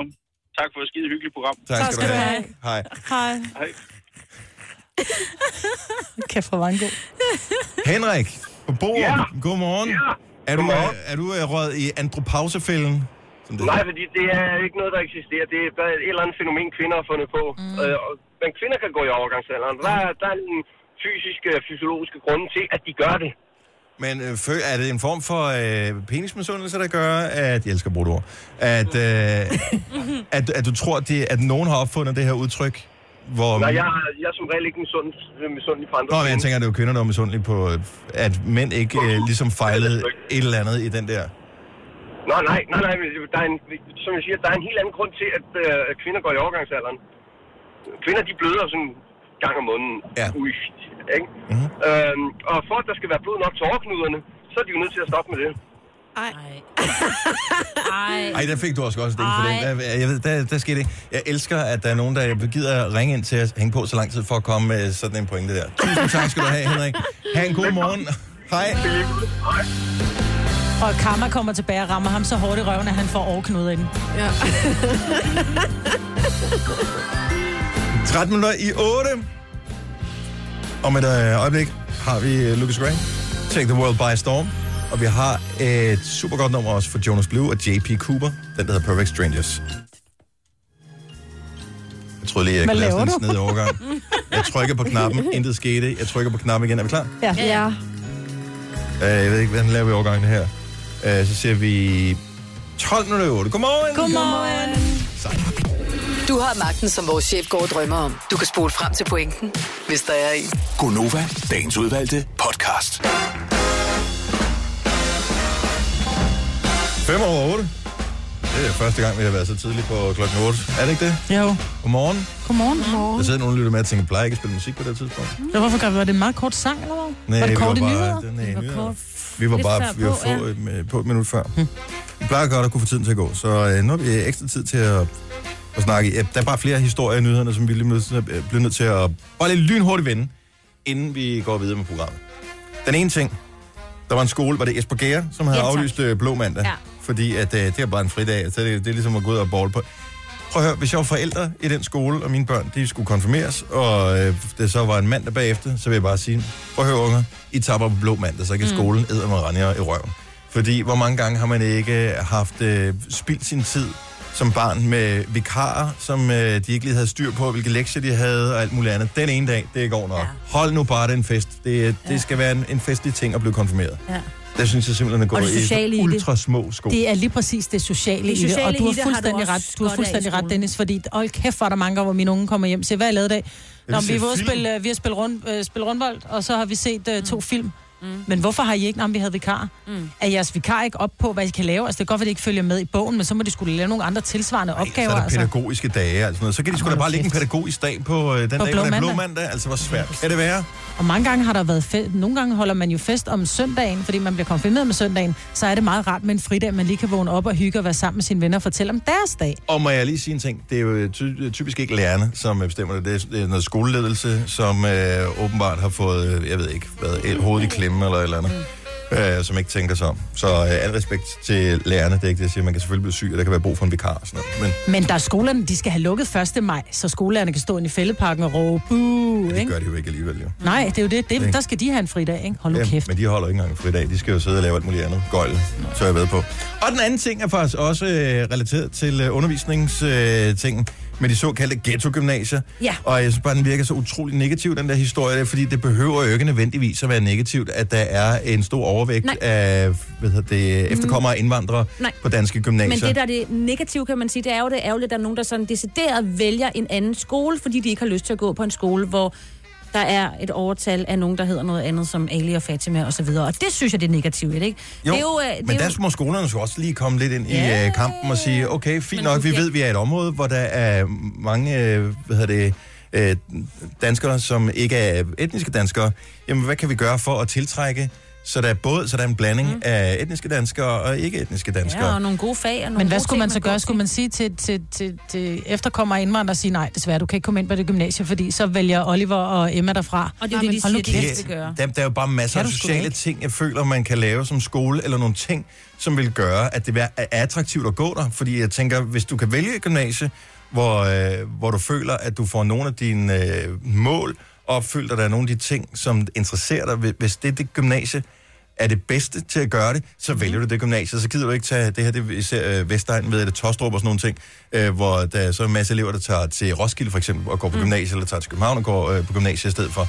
tak for et skide hyggeligt program. Tak, Tak skal du have. Hej. Hej. Hej. Kæft, hvor var en god. Henrik på bordet. Ja. Godmorgen. Ja. Er du, er, er du øh, røget i andropausefælden? Som det Nej, hedder? fordi det er ikke noget, der eksisterer. Det er bare et eller andet fænomen, kvinder har fundet på. Mm. Øh, og- men kvinder kan gå i overgangsalderen. Der, er- der er nogle fysiske og fysiologiske grunde til, at de gør det. Men øh, er det en form for øh, penismisundelse, der gør, at... Jeg elsker at bruge det ord. At, øh, at, at du tror, at, det, at nogen har opfundet det her udtryk, hvor... Nej, jeg, er- jeg er som regel ikke misund- misundelig på andre. Nå, men jeg tænker, at det er jo kvinder, der er misundelige på, øh, at mænd ikke øh, ligesom fejlede et eller andet i den der... Nå, nej, nej, nej. Der er en, som jeg siger, der er en helt anden grund til, at, øh, kvinder går i overgangsalderen. Kvinder, de bløder sådan en gang om måneden. Ja. Ui, ikke? Mhm. Mm-hmm. Øhm, og for at der skal være blod nok til overknuderne, så er de jo nødt til at stoppe med det. Ej. Ej. Ej, der fik du også også et ding for den. Der, jeg ved, der, der skete det. Jeg elsker, at der er nogen, der gider at ringe ind til os, hænge på så lang tid for at komme med sådan en pointe der. Tusind tak skal du have, Henrik. Ha' en god morgen. Hej. Og Karma kommer tilbage og rammer ham så hårdt i røven, at han får overknudet ind. Ja. 13 minutter i 8. Om et øh, øjeblik har vi øh, Lucas Graham. Take the World by Storm. Og vi har et super godt nummer også for Jonas Blue og JP Cooper. Den, der hedder Perfect Strangers. Jeg troede lige, jeg kunne lave laver sådan en snedig overgang. Jeg trykker på knappen, intet skete. Jeg trykker på knappen igen. Er vi klar? Ja. ja. Uh, jeg ved ikke, hvordan laver vi overgangen her. Uh, så ser vi 12 minutter i 8. Godmorgen! Godmorgen. Sejt. Du har magten, som vores chef går og drømmer om. Du kan spole frem til pointen, hvis der er en. Gonova, dagens udvalgte podcast. 5 over 8. Det er første gang, vi har været så tidligt på klokken 8. Er det ikke det? Jo. Godmorgen. Godmorgen. Der sidder nogen og lytter med og tænker, plejer jeg ikke at spille musik på det tidspunkt? Ja, hvorfor gør vi var det en meget kort sang, eller hvad? Nej, var det vi kort i var nyheder? bare, den er i Det var nyheder. kort. Vi var bare vi var på, få, ja. ja. på et minut før. Vi plejer godt at kunne få tiden til at gå, så øh, nu har vi ekstra tid til at, at snakke. Ja, der er bare flere historier i nyhederne, som vi lige nødt til at- øh, bliver nødt til at bare lidt lynhurtigt vende, inden vi går videre med programmet. Den ene ting, der var en skole, var det Esper Gære, som havde Ja, tak. aflyst øh, Blå Mandag, Ja. fordi at, øh, det er bare en fridag, så det, det er ligesom at gå ud og bolle på. Prøv at høre, hvis jeg var forældre i den skole, og mine børn, de skulle konfirmeres, og øh, det så var en mandag bagefter, så vil jeg bare sige, prøv at høre unger, I tapper på blå mandag, så kan mm. skolen rende jer i røven. Fordi hvor mange gange har man ikke haft øh, spildt sin tid som barn med vikarer, som øh, de ikke lige havde styr på, hvilke lektier de havde og alt muligt andet. Den ene dag, det går nok. Ja. Hold nu bare den fest. Det, det Ja. skal være en, en festlig ting at blive konfirmeret. Ja. Det synes jeg simpelthen, at gå Og det i sociale det. ultra små sko. Det er lige præcis det sociale, Det i det, og sociale du har det har du fuldstændig ret. Du har fuldstændig ret. Dennis, fordi hold kæft, hvor er der mange gange, hvor mine unge kommer hjem siger, hvad har I lavet i dag? Nå, vi, se film. spille, øh, vi har spillet, rund, øh, spillet rundbold, og så har vi set uh, to film. Mm. Men hvorfor har I ikke, når vi havde vikar? Mm. Er jeres vikar ikke op på, hvad I kan lave? Altså, det er godt, at de ikke følger med i bogen, men så må de skulle lave nogle andre tilsvarende opgaver. så er der altså. pædagogiske dage og sådan noget. Så kan de sgu da bare lægge en pædagogisk dag på øh, den På dag, blå det er blå mandag. mandag. Altså, hvor svært kan det være? Og mange gange har der været fest. Nogle gange holder man jo fest om søndagen, fordi man bliver konfirmeret med søndagen. Så er det meget rart med en fridag, man lige kan vågne op og hygge og være sammen med sine venner og fortælle om deres dag. Og må jeg lige sige en ting? Det er jo ty- typisk ikke lærerne, som øh, bestemmer det. Det er- Det noget skoleledelse, som øh, åbenbart har fået, øh, jeg ved ikke, hvad, et hoved i klemme eller et eller andet. øh, som ikke tænker sig om. Så øh, al respekt til lærerne, det er ikke det, jeg siger. Man kan selvfølgelig blive syg, og der kan være brug for en vikar og sådan noget. Men Men der er skolerne, de skal have lukket 1. maj, så skolerne kan stå inde i fældeparken og råbe, buh, det ikke? gør de jo ikke alligevel, jo. Nej, det er jo det. det Ikke? der skal de have en fridag, ikke? Hold nu Ja, kæft. men de holder ikke engang fri dag. De skal jo sidde og lave alt muligt andet. Gøjl, så er jeg ved på. Og den anden ting er faktisk også øh, relateret til øh, undervisningstingen øh, med de såkaldte ghetto-gymnasier. Ja. Og jeg synes bare, den virker så utrolig negativ, den der historie, der, fordi det behøver jo ikke nødvendigvis at være negativt, at der er en stor overvægt Nej. af hvad hedder det, efterkommere og indvandrere Nej. på danske gymnasier. Men det, der er det negative, kan man sige, det er jo det ærgerligt, at der er nogen, der sådan decideret vælger en anden skole, fordi de ikke har lyst til at gå på en skole, hvor der er et overtal af nogen, der hedder noget andet, som Ali og Fatima og så videre. Og det synes jeg, det er negativt, ikke? Jo, det er jo, øh, det men er der jo, må skolerne så også lige komme lidt ind i Ja. øh, kampen og sige, okay, fint Men nok, vi ja. ved, vi er et område, hvor der er mange, øh, hvad hedder det, øh, danskere, som ikke er etniske danskere. Jamen, hvad kan vi gøre for at tiltrække, så der er både så der er en blanding mm. af etniske danskere og ikke-etniske danskere? ja, og nogle gode fag. Og nogle Men hvad skulle man så gøre? Skulle man sige til, til, til, til efterkommere og indvandrere og sige, nej, desværre, du kan ikke komme ind på det gymnasie, fordi så vælger Oliver og Emma derfra. Og det er det, de siger, de kæft. helst vil gøre. Der, der er jo bare masser af sociale ikke. ting, jeg føler, man kan lave som skole, eller nogle ting, som vil gøre, at det er attraktivt at gå der. Fordi jeg tænker, hvis du kan vælge et gymnasie, hvor, øh, hvor du føler, at du får nogle af dine øh, mål opfyldt, og der er nogle af de ting, som interesserer dig, hvis- det er det gymnasie, er det bedste til at gøre det, så vælger du det gymnasie. Så gider du ikke tage det her, det vi ser øh, Vestegn ved, det Tostrup og sådan nogle ting, øh, hvor der er så en masse elever, der tager til Roskilde for eksempel, og går på mm. gymnasiet, eller tager til København og går øh, på gymnasiet i stedet for.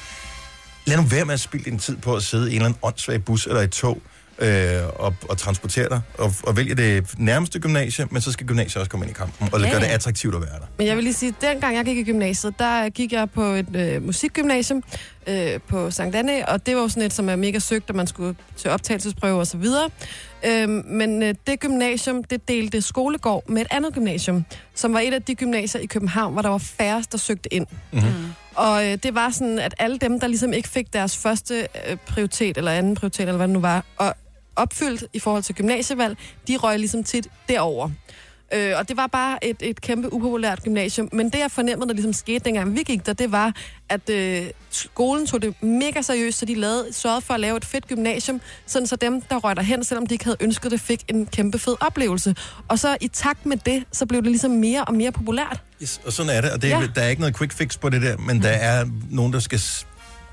Lad nu være med at spille din tid på at sidde i en eller anden åndssvag bus eller et tog øh, og, og transportere dig, og, og vælge det nærmeste gymnasie, men så skal gymnasiet også komme ind i kampen, og det Ja, gør det attraktivt at være der. Men jeg vil lige sige, at dengang jeg gik i gymnasiet, der gik jeg på et øh, musikgymnasium øh, på Sankt Anne, og det var jo sådan et, som er mega søgt, og man skulle til optagelsesprøve og så videre. Øhm, men øh, det gymnasium, det delte skolegård med et andet gymnasium, som var et af de gymnasier i København, hvor der var færrest, der søgte ind. Mm-hmm. Og øh, det var sådan, at alle dem, der ligesom ikke fik deres første øh, prioritet, eller anden prioritet, eller hvad det nu var, og opfyldt i forhold til gymnasievalg, de røg ligesom tit derover. Øh, og det var bare et, et kæmpe upopulært gymnasium. Men det, jeg fornemmede, der ligesom skete, dengang vi gik der, det var, at øh, skolen tog det mega seriøst, så de lavede, sørgede for at lave et fedt gymnasium, sådan så dem, der røg derhen, selvom de ikke havde ønsket det, fik en kæmpe fed oplevelse. Og så i takt med det, så blev det ligesom mere og mere populært. Yes, og sådan er det, og det, ja. Der er ikke noget quick fix på det der, men mm. der er nogen, der skal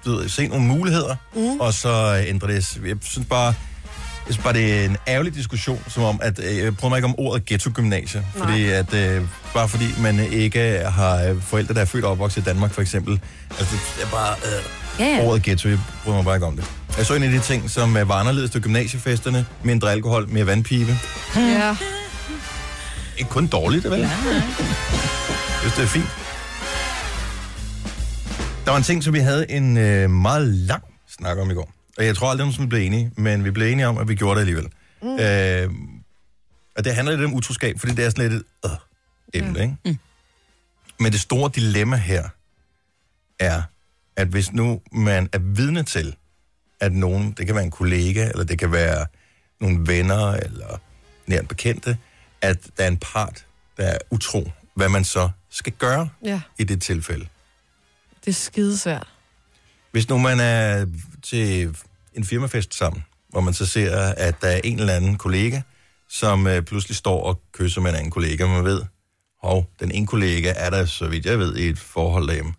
ved, se nogle muligheder, mm. og så ændre det. Jeg synes bare, jeg synes bare, det er en ærgerlig diskussion, som om, at øh, jeg prøver mig ikke om ordet ghetto-gymnasie, fordi at, øh, bare fordi man ikke har øh, forældre, der er født og opvokset i Danmark, for eksempel. Altså, det er bare øh, Ja, ja. ordet ghetto, jeg bryder mig bare ikke om det. Jeg så en af de ting, som var anderledes til gymnasiefesterne, mindre alkohol, mere vandpibe. Ja. Ikke kun dårligt, vel? Ja, Jeg synes, det er fint. Der var en ting, som vi havde en øh, meget lang snak om i går. Og jeg tror aldrig, at vi blev enige, men vi blev enige om, at vi gjorde det alligevel. Mm. Øh, og det handler lidt om utroskab, fordi det er sådan lidt et øh, emne, ja. ikke? Mm. Men det store dilemma her er, at hvis nu man er vidne til, at nogen, det kan være en kollega, eller det kan være nogle venner, eller nært bekendte, at der er en part, der er utro, hvad man så skal gøre ja, i det tilfælde. det er skidesvært. Hvis nu man er til en firmafest sammen, hvor man så ser, at der er en eller anden kollega, som øh, pludselig står og kysser med en anden kollega, man ved, hov, den ene kollega er der, så vidt jeg ved, i et forhold derhjemme.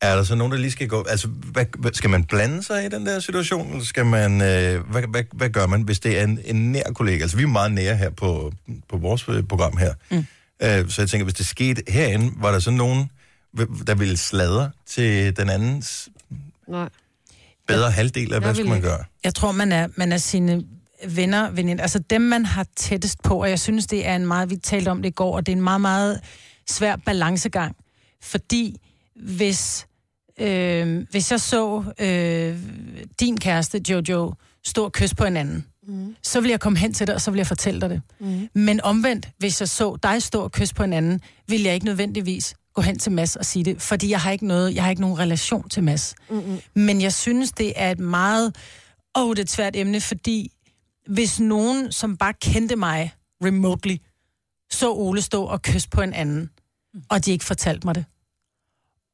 Er der så nogen, der lige skal gå... Altså, hvad, hvad, skal man blande sig i den der situation, eller skal man... Øh, hvad, hvad, hvad gør man, hvis det er en, en nær kollega? Altså, vi er meget nære her på, på vores øh, program her. Mm. Øh, så jeg tænker, hvis det skete herinde, var der så nogen, der ville sladre til den andens Nej. Bedre halvdel, eller hvad Jeg skulle man ikke. gøre? Jeg tror, man er, man er sine venner, veninder, altså dem, man har tættest på, og jeg synes, det er en meget, vi talte om det i går, og det er en meget, meget svær balancegang, fordi hvis, øh, hvis jeg så øh, din kæreste, Jojo, stå og kysse på en anden, mm. så vil jeg komme hen til dig, og så vil jeg fortælle dig det. Mm. Men omvendt, hvis jeg så dig stå og kysse på en anden, vil jeg ikke nødvendigvis gå hen til Mads og sige det, fordi jeg har ikke noget, jeg har ikke nogen relation til Mads. Mm-hmm. Men jeg synes, det er et meget, åh, det er et svært emne, fordi hvis nogen, som bare kendte mig remotely, så Ole stå og kysse på en anden, og de ikke fortalte mig det,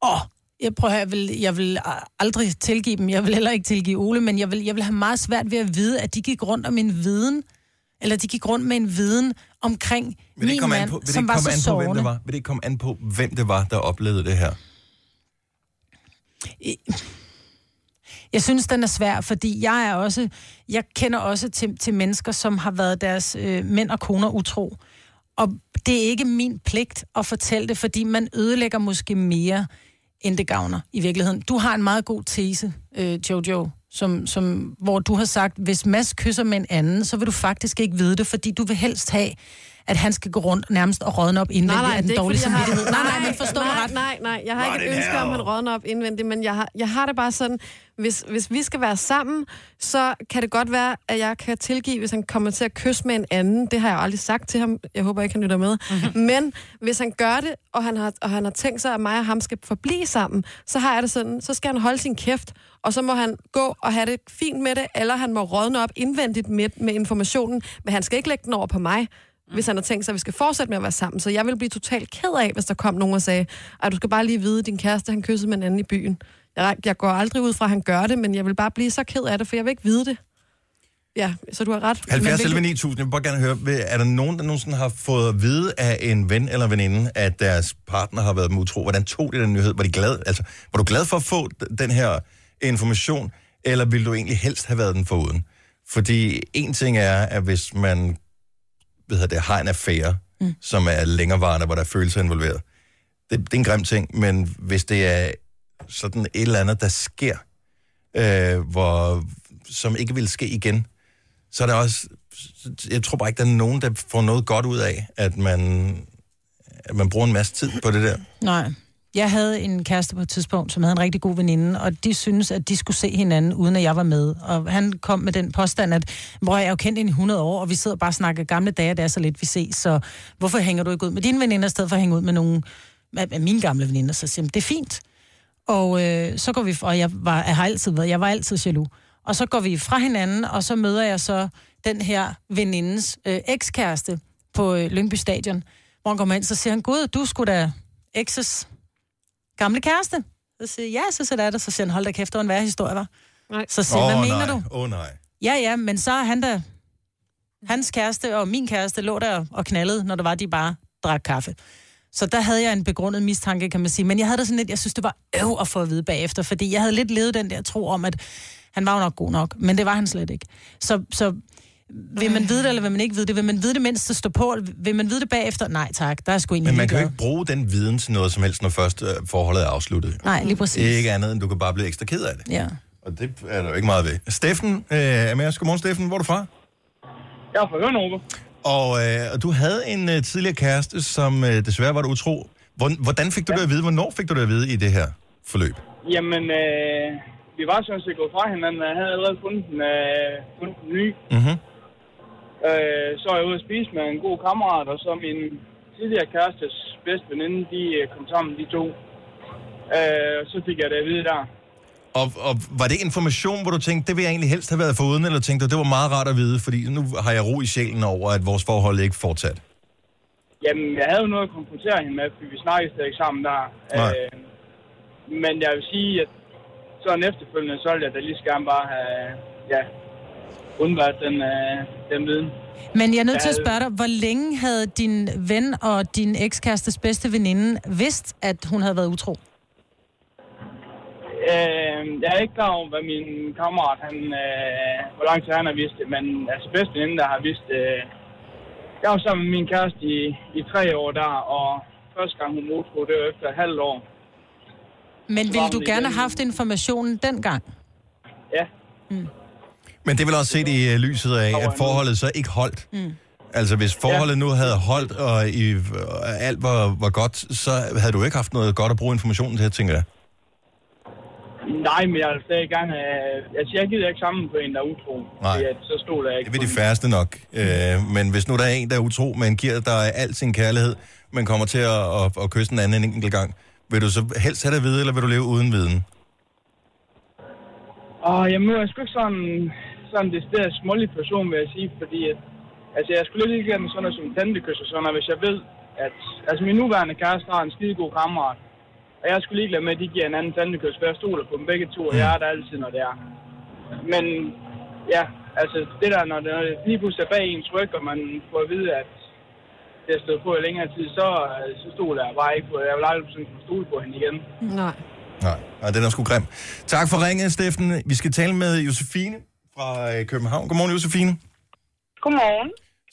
åh, Jeg prøver, jeg vil, jeg vil aldrig tilgive dem. Jeg vil heller ikke tilgive Ole, men jeg vil, jeg vil have meget svært ved at vide, at de gik rundt om en viden, eller de gik rundt med en viden omkring Vil det min mand, på, vil det som var så an på, hvem det var? Vil det ikke komme an på, hvem det var, der oplevede det her? Jeg synes, den er svær, fordi jeg er også, jeg kender også til, til mennesker, som har været deres øh, mænd og koner utro. Og det er ikke min pligt at fortælle det, fordi man ødelægger måske mere, end det gavner i virkeligheden. Du har en meget god tese, øh, Jojo, som, som, hvor du har sagt, hvis Mads kysser med en anden, så vil du faktisk ikke vide det, fordi du vil helst have, at han skal gå rundt nærmest og rådne op indvendigt af den det er dårlige jeg har- samvittighed. Nej, nej, men forstå mig nej, ret. Nej, nej, jeg har ikke et den ønske om, at han rådner op indvendigt, men jeg har, jeg har det bare sådan, hvis, hvis vi skal være sammen, så kan det godt være, at jeg kan tilgive, hvis han kommer til at kysse med en anden. Det har jeg aldrig sagt til ham. Jeg håber ikke, han lytter med. Mhm. Men hvis han gør det, og han, har, og han har tænkt sig, at mig og ham skal forblive sammen, så har jeg det sådan, så skal han holde sin kæft, og så må han gå og have det fint med det, eller han må rådne op indvendigt med, med informationen, men han skal ikke lægge den over på mig hvis han har tænkt sig, at vi skal fortsætte med at være sammen. Så jeg vil blive totalt ked af, hvis der kom nogen og sagde, at du skal bare lige vide, at din kæreste han kyssede med en anden i byen. Jeg, jeg går aldrig ud fra, at han gør det, men jeg vil bare blive så ked af det, for jeg vil ikke vide det. Ja, så du har ret. 70 Men vil 11 9000, jeg vil bare gerne høre, er der nogen, der nogensinde har fået at vide af en ven eller veninde, at deres partner har været dem utro? Hvordan tog de den nyhed? Var, de glad, altså, var du glad for at få den her information, eller ville du egentlig helst have været den foruden? Fordi en ting er, at hvis man ved jeg, det, har en affære, mm. som er længerevarende, hvor der er følelser involveret, det, det er en grim ting, men hvis det er sådan et eller andet, der sker, øh, hvor, som ikke vil ske igen, så er der også, jeg tror bare ikke, der er nogen, der får noget godt ud af, at man, at man bruger en masse tid på det der. Nej. Jeg havde en kæreste på et tidspunkt, som havde en rigtig god veninde, og de synes at de skulle se hinanden, uden at jeg var med. Og han kom med den påstand, at hvor jeg er jo kendt hende i 100 år, og vi sidder bare og snakker gamle dage, det er så lidt, vi ses, så hvorfor hænger du ikke ud med dine veninder, i stedet for at hænge ud med nogle af mine gamle veninder? Så siger jeg, det er fint. Og øh, så går vi, og jeg, var, jeg har altid været, jeg var altid jaloux. Og så går vi fra hinanden, og så møder jeg så den her venindes øh, ekskæreste på øh, Lyngby Stadion, hvor han kommer ind, så siger han, gud, du skulle da ekses gamle kæreste. Så siger jeg, ja, så siger jeg det. Så siger han, hold da kæft, det var en værre historie, var. Nej. Så siger hvad mener nej. du? Åh oh, nej. Ja, ja, men så er han da... Hans kæreste og min kæreste lå der og knaldede, når det var, de bare drak kaffe. Så der havde jeg en begrundet mistanke, kan man sige. Men jeg havde det sådan lidt, jeg synes, det var øv at få at vide bagefter, fordi jeg havde lidt levet den der tro om, at han var jo nok god nok, men det var han slet ikke. Så, så vil man vide det, eller vil man ikke vide det? Vil man vide det, mens det står på? Vil man vide det bagefter? Nej, tak. Der er sgu egentlig Men man kan jo ikke bruge den viden til noget som helst, når først øh, forholdet er afsluttet. Nej, lige præcis. Ikke andet, end du kan bare blive ekstra ked af det. Ja. Og det er der jo ikke meget ved. Steffen øh, er med os. Godmorgen, Steffen. Hvor er du fra? Jeg er fra Hørnove. Og, øh, og du havde en øh, tidligere kæreste, som øh, desværre var du utro. Hvor- Hvordan fik du det at vide? Hvornår fik du det at vide i det her forløb? Jamen, øh, vi var sådan set gået fra hinanden, og jeg havde allerede fundet en, øh, fundet en ny. Mm-hmm. Øh, så er jeg ude at spise med en god kammerat, og så min tidligere kærestes bedste veninde, de øh, kom sammen, de to. Øh, så fik jeg det at vide der. Og, og var det information, hvor du tænkte, det vil jeg egentlig helst have været foruden, eller tænkte du, det var meget rart at vide, fordi nu har jeg ro i sjælen over, at vores forhold ikke fortsat? Jamen, jeg havde jo noget at konfrontere hende med, fordi vi snakkede stadig sammen der. Nej. Øh, men jeg vil sige, at sådan efterfølgende, så ville jeg da lige så gerne bare have, ja, undværet den, øh, den viden. Men jeg er nødt til at spørge dig, hvor længe havde din ven og din ekskærestes bedste veninde vidst, at hun havde været utro? Øh, jeg er ikke klar over, hvad min kammerat, han, øh, hvor lang tid han har vidst det, men altså bedste veninde, der har vidst øh, Jeg var sammen med min kæreste i, i tre år der, og første gang hun modtog, det var efter et halvt år. Men ville du gerne have haft informationen dengang? Ja. Men det vel også set i øh, lyset af, at forholdet så ikke holdt. Mm. Altså, hvis forholdet nu havde holdt, og i, og alt var, var godt, så havde du ikke haft noget godt at bruge informationen til, tænker jeg. Nej, men jeg er stadig gerne... Øh, altså, jeg gider ikke sammen på en, der er utro. Nej. Fordi at, så stod der ikke Det vil de på færreste nok. Øh, men hvis nu der er en, der er utro, men giver dig al sin kærlighed, men kommer til at, at, at kysse den anden en enkelt gang, vil du så helst have det at vide, eller vil du leve uden viden? Og jeg sgu ikke sådan, sådan det der smålig person, vil jeg sige, fordi at, altså, jeg skulle lidt ligeglad med sådan noget som tantekys og sådan noget, hvis jeg ved, at altså, min nuværende kæreste har en skide god kammerat, Og jeg skulle ligeglad med, at de giver en anden tandekørs, for jeg stoler på dem begge to, og jeg er der altid, når det er. Men ja, altså det der, når det når det lige pludselig er bag ens ryg, og man får at vide, at det har stået på i længere tid, så, øh, så stoler jeg bare ikke på Jeg vil aldrig sådan kunne stole på hende igen. Nej. Nej, nej, den er sgu grim. Tak for ringet, Steffen. Vi skal tale med Josefine fra øh, København. Godmorgen, Josefine. Godmorgen.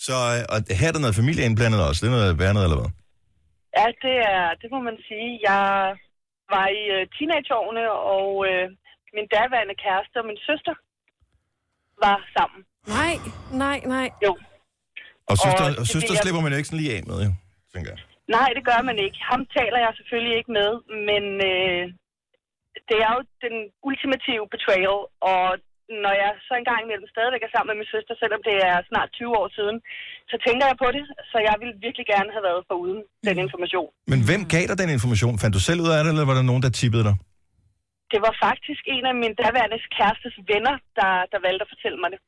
Så øh, og her er der noget familie indblandet også. Det er noget værnet, eller hvad? Ja, det er, det må man sige. Jeg var i øh, teenageårene, og øh, min daværende kæreste og min søster var sammen. Nej, nej, nej. Jo. Og søster, Og og det søster jeg- slipper man jo ikke sådan lige af med, jo, tænker jeg. Nej, det gør man ikke. Ham taler jeg selvfølgelig ikke med, men øh, det er jo den ultimative betrayal, og når jeg så engang imellem stadigvæk er sammen med min søster, selvom det er snart 20 år siden, så tænker jeg på det, så jeg ville virkelig gerne have været foruden den information. Men hvem gav dig den information? Fandt du selv ud af det, eller var der nogen, der tippede dig? Det var faktisk en af min daværende kærestes venner, der, der valgte at fortælle mig det.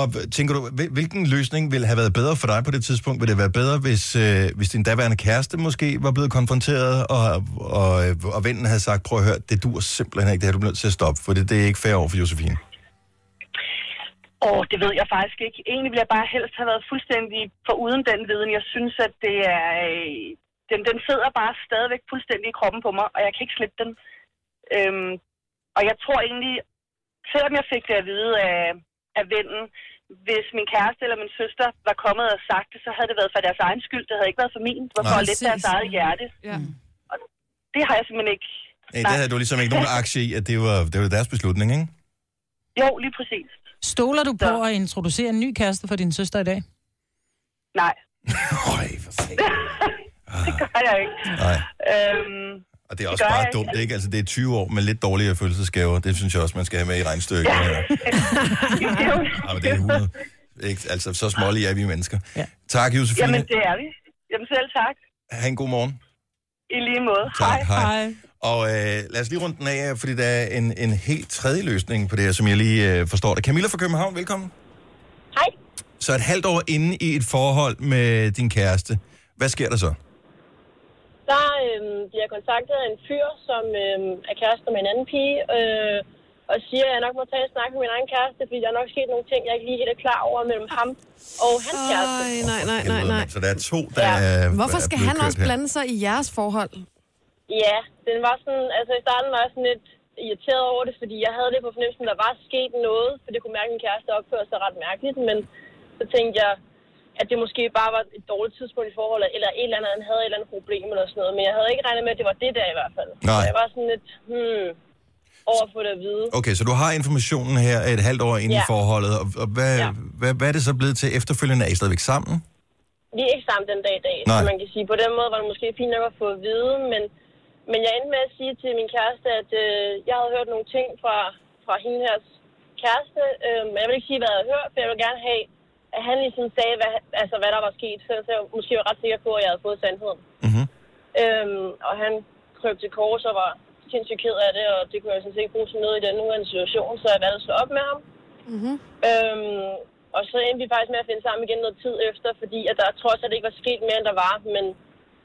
Og tænker du, hvil- hvilken løsning ville have været bedre for dig på det tidspunkt? Ville det være bedre, hvis, øh, hvis din daværende kæreste måske var blevet konfronteret, og, og, og vennen havde sagt, prøv at høre, det dur simpelthen ikke, det her du er nødt til at stoppe, for det, det er ikke fair over for Josefine. Åh, det ved jeg faktisk ikke. Egentlig ville jeg bare helst have været fuldstændig for uden den viden. Jeg synes, at det er... øh, Den, den sidder bare stadigvæk fuldstændig i kroppen på mig, og jeg kan ikke slippe den. Øhm, og jeg tror egentlig, selvom jeg fik det at vide af, af vennen, hvis min kæreste eller min søster var kommet og sagt det, så havde det været for deres egen skyld. Det havde ikke været for min. Det var for lette deres eget hjerte. Ja. Og det har jeg simpelthen ikke. Nej, det havde du ligesom ikke nogen aktie i, at det var, det var deres beslutning, ikke? Jo, lige præcis. Stoler du på at introducere en ny kæreste for din søster i dag? Nej. Øj, for det gør jeg ikke. Nej. Øhm, Og det er Det også gør bare ikke. dumt, ikke? Altså, det er 20 år med lidt dårligere følelsesgaver. Det synes jeg også, man skal have med i regnstykket. Ja. Ja, men det er 100. Ikke? Altså, så smålige er vi mennesker. Ja. Tak, Josefine. Jamen, det er vi. Jamen, selv tak. Ha' en god morgen. I lige måde. Tak, hej. Og øh, lad os lige runde den af, fordi der er en, en helt tredje løsning på det her, som jeg lige øh, forstår det. Camilla fra København, velkommen. Hej. Så et halvt år inde i et forhold med din kæreste. Hvad sker der så? Der øhm, bliver jeg kontaktet af en fyr, som øhm, er kæreste med en anden pige, øh, og siger, at jeg nok må tage en snak med min egen kæreste, fordi der er nok sket nogle ting, jeg ikke lige helt er klar over mellem ham og hans kæreste. Ej, nej, nej, nej, nej. Så der er to, der Ja. er Hvorfor skal han også her. blande sig i jeres forhold? Ja, den var sådan, altså i starten var jeg sådan lidt irriteret over det, fordi jeg havde det på fornemmelsen, der var sket noget, for det kunne mærke, at min kæreste opførte sig ret mærkeligt, men så tænkte jeg, at det måske bare var et dårligt tidspunkt i forholdet, eller et eller andet, han havde et eller andet problem eller sådan noget, men jeg havde ikke regnet med, at det var det der i hvert fald. Nej. Så jeg var sådan lidt, hmm, over at få det at vide. Okay, så du har informationen her et halvt år inde i Ja. forholdet, og, og hvad, Ja. hvad, hvad er det så blevet til efterfølgende? Er I stadigvæk sammen? Vi er ikke sammen den dag i dag, Nej. så man kan sige, på den måde var det måske fint nok at få at vide, men, men jeg endte med at sige til min kæreste, at øh, jeg havde hørt nogle ting fra, fra hende her kæreste, øh, men jeg vil ikke sige, hvad jeg havde hørt, for jeg vil gerne have, at han ligesom sagde, hvad, altså, hvad der var sket, så jeg måske var ret sikker på, at jeg havde fået sandheden. Mm-hmm. Øhm, og han krøb til kors og var sindssygt ked af det, og det kunne jeg sådan set ikke bruge til noget i den nuværende situation, så jeg valgte at slå op med ham. Mm-hmm. Øhm, og så endte vi faktisk med at finde sammen igen noget tid efter, fordi at der trods alt ikke var sket mere, end der var, men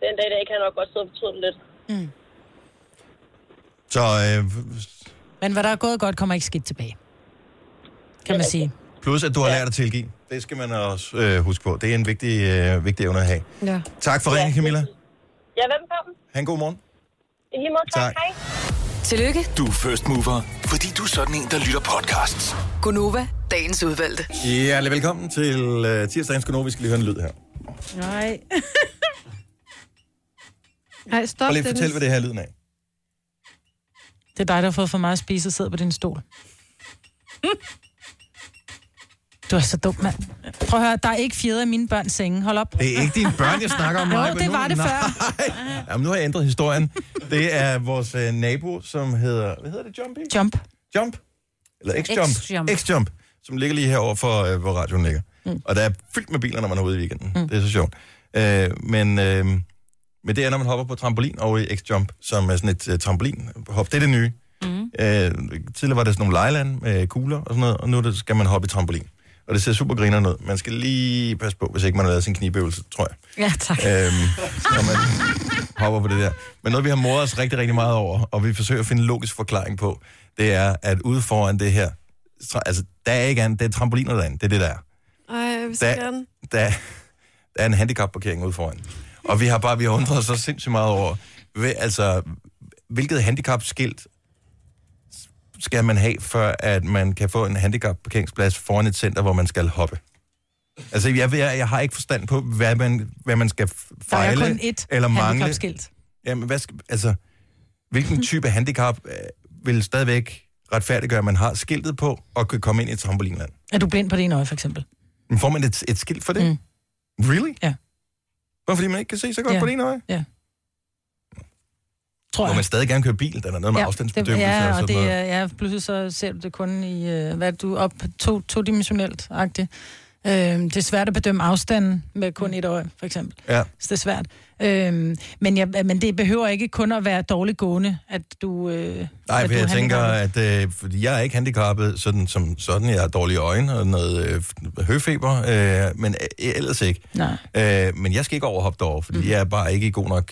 den dag i dag kan jeg nok godt sidde og fortryde det lidt. Så øh, Men hvad der er gået godt, kommer ikke skidt tilbage. Kan man sige. plus, at du har lært at tilgive. Det skal man også øh, huske på. Det er en vigtig, øh, vigtig evne at have. Ja. Tak for ringen, Camilla. Ja, velkommen. Ha' en god morgen. I lige måde, tak. Tak. Hej. Tillykke, Du er first mover, fordi du er sådan en, der lytter podcasts. Gunova, dagens udvalgte. Hjertelig velkommen til øh, tirsdagens Gunova. Vi skal lige høre en lyd her. Nej. Nej, stop, Prøv lige at fortælle, hvad det her er lyden af. Det er dig, der har fået for meget at spise og sidder på din stol. Du er så dum, mand. Prøv at høre, der er ikke fjeder i mine børns senge. Hold op. Det er ikke dine børn, jeg snakker om. Jo, Maja, men det nu- var det Nej. før. Jamen, nu har jeg ændret historien. Det er vores øh, nabo, som hedder... Hvad hedder det? Jumpy? Jump. Jump? Eller X-Jump? X-Jump. X-Jump, som ligger lige herover for, øh, hvor radioen ligger. Mm. Og der er fyldt med biler, når man er ude i weekenden. Mm. Det er så sjovt. Øh, men, øh, men det er, når man hopper på trampolin over i X-Jump, som er sådan et øh, trampolinhop. Det er det nye. Mm. Øh, tidligere var det sådan nogle lejland med kugler og sådan noget, og nu det- skal man hoppe i trampolin. Og det ser super griner ud. Man skal lige passe på, hvis ikke man har lavet sin knibøvelse, tror jeg. Ja, tak. Øhm, når man hopper på det der. Men noget, vi har modet os rigtig, rigtig meget over, og vi forsøger at finde en logisk forklaring på, det er, at ude foran det her, altså, der er ikke andet, det er trampoliner derinde, det er det, der er. Ej, jeg vil Der, gerne. der, der er en handicapparkering ude foran. Og vi har bare, vi har undret os så sindssygt meget over, ved, altså, hvilket handicapskilt skal man have, før at man kan få en handicapparkeringsplads foran et center, hvor man skal hoppe? Altså, jeg, jeg, jeg har ikke forstand på, hvad man, hvad man skal Der er fejle kun ét eller mangle. handicapskilt. Jamen, hvad skal, altså, hvilken type handicap øh, vil stadigvæk retfærdiggøre, at man har skiltet på og kan komme ind i trampolinland? Er du blind på det ene øje, for eksempel? Men får man et, et skilt for det? Mm. Really? Ja. Hvorfor fordi man ikke kan se så godt Ja. på det ene øje? Ja. Tror Må jeg. man stadig gerne køre bil? Der er noget med ja, afstandsbedømmelse det, ja, og og det noget. er, ja, pludselig så ser du det kun i, øh, hvad du op to, todimensionelt-agtigt. Øh, det er svært at bedømme afstanden med kun et øje, for eksempel. Ja. Så det er svært. Øh, men, jeg, men det behøver ikke kun at være dårligt gående, at du... Øh, Nej, at for du jeg tænker, at øh, fordi jeg er ikke handicappet sådan, som sådan. Jeg har dårlige øjne og noget øh, høfeber, øh, men øh, ellers ikke. Nej. Øh, men jeg skal ikke overhoppe derover, fordi mm. jeg er bare ikke i god nok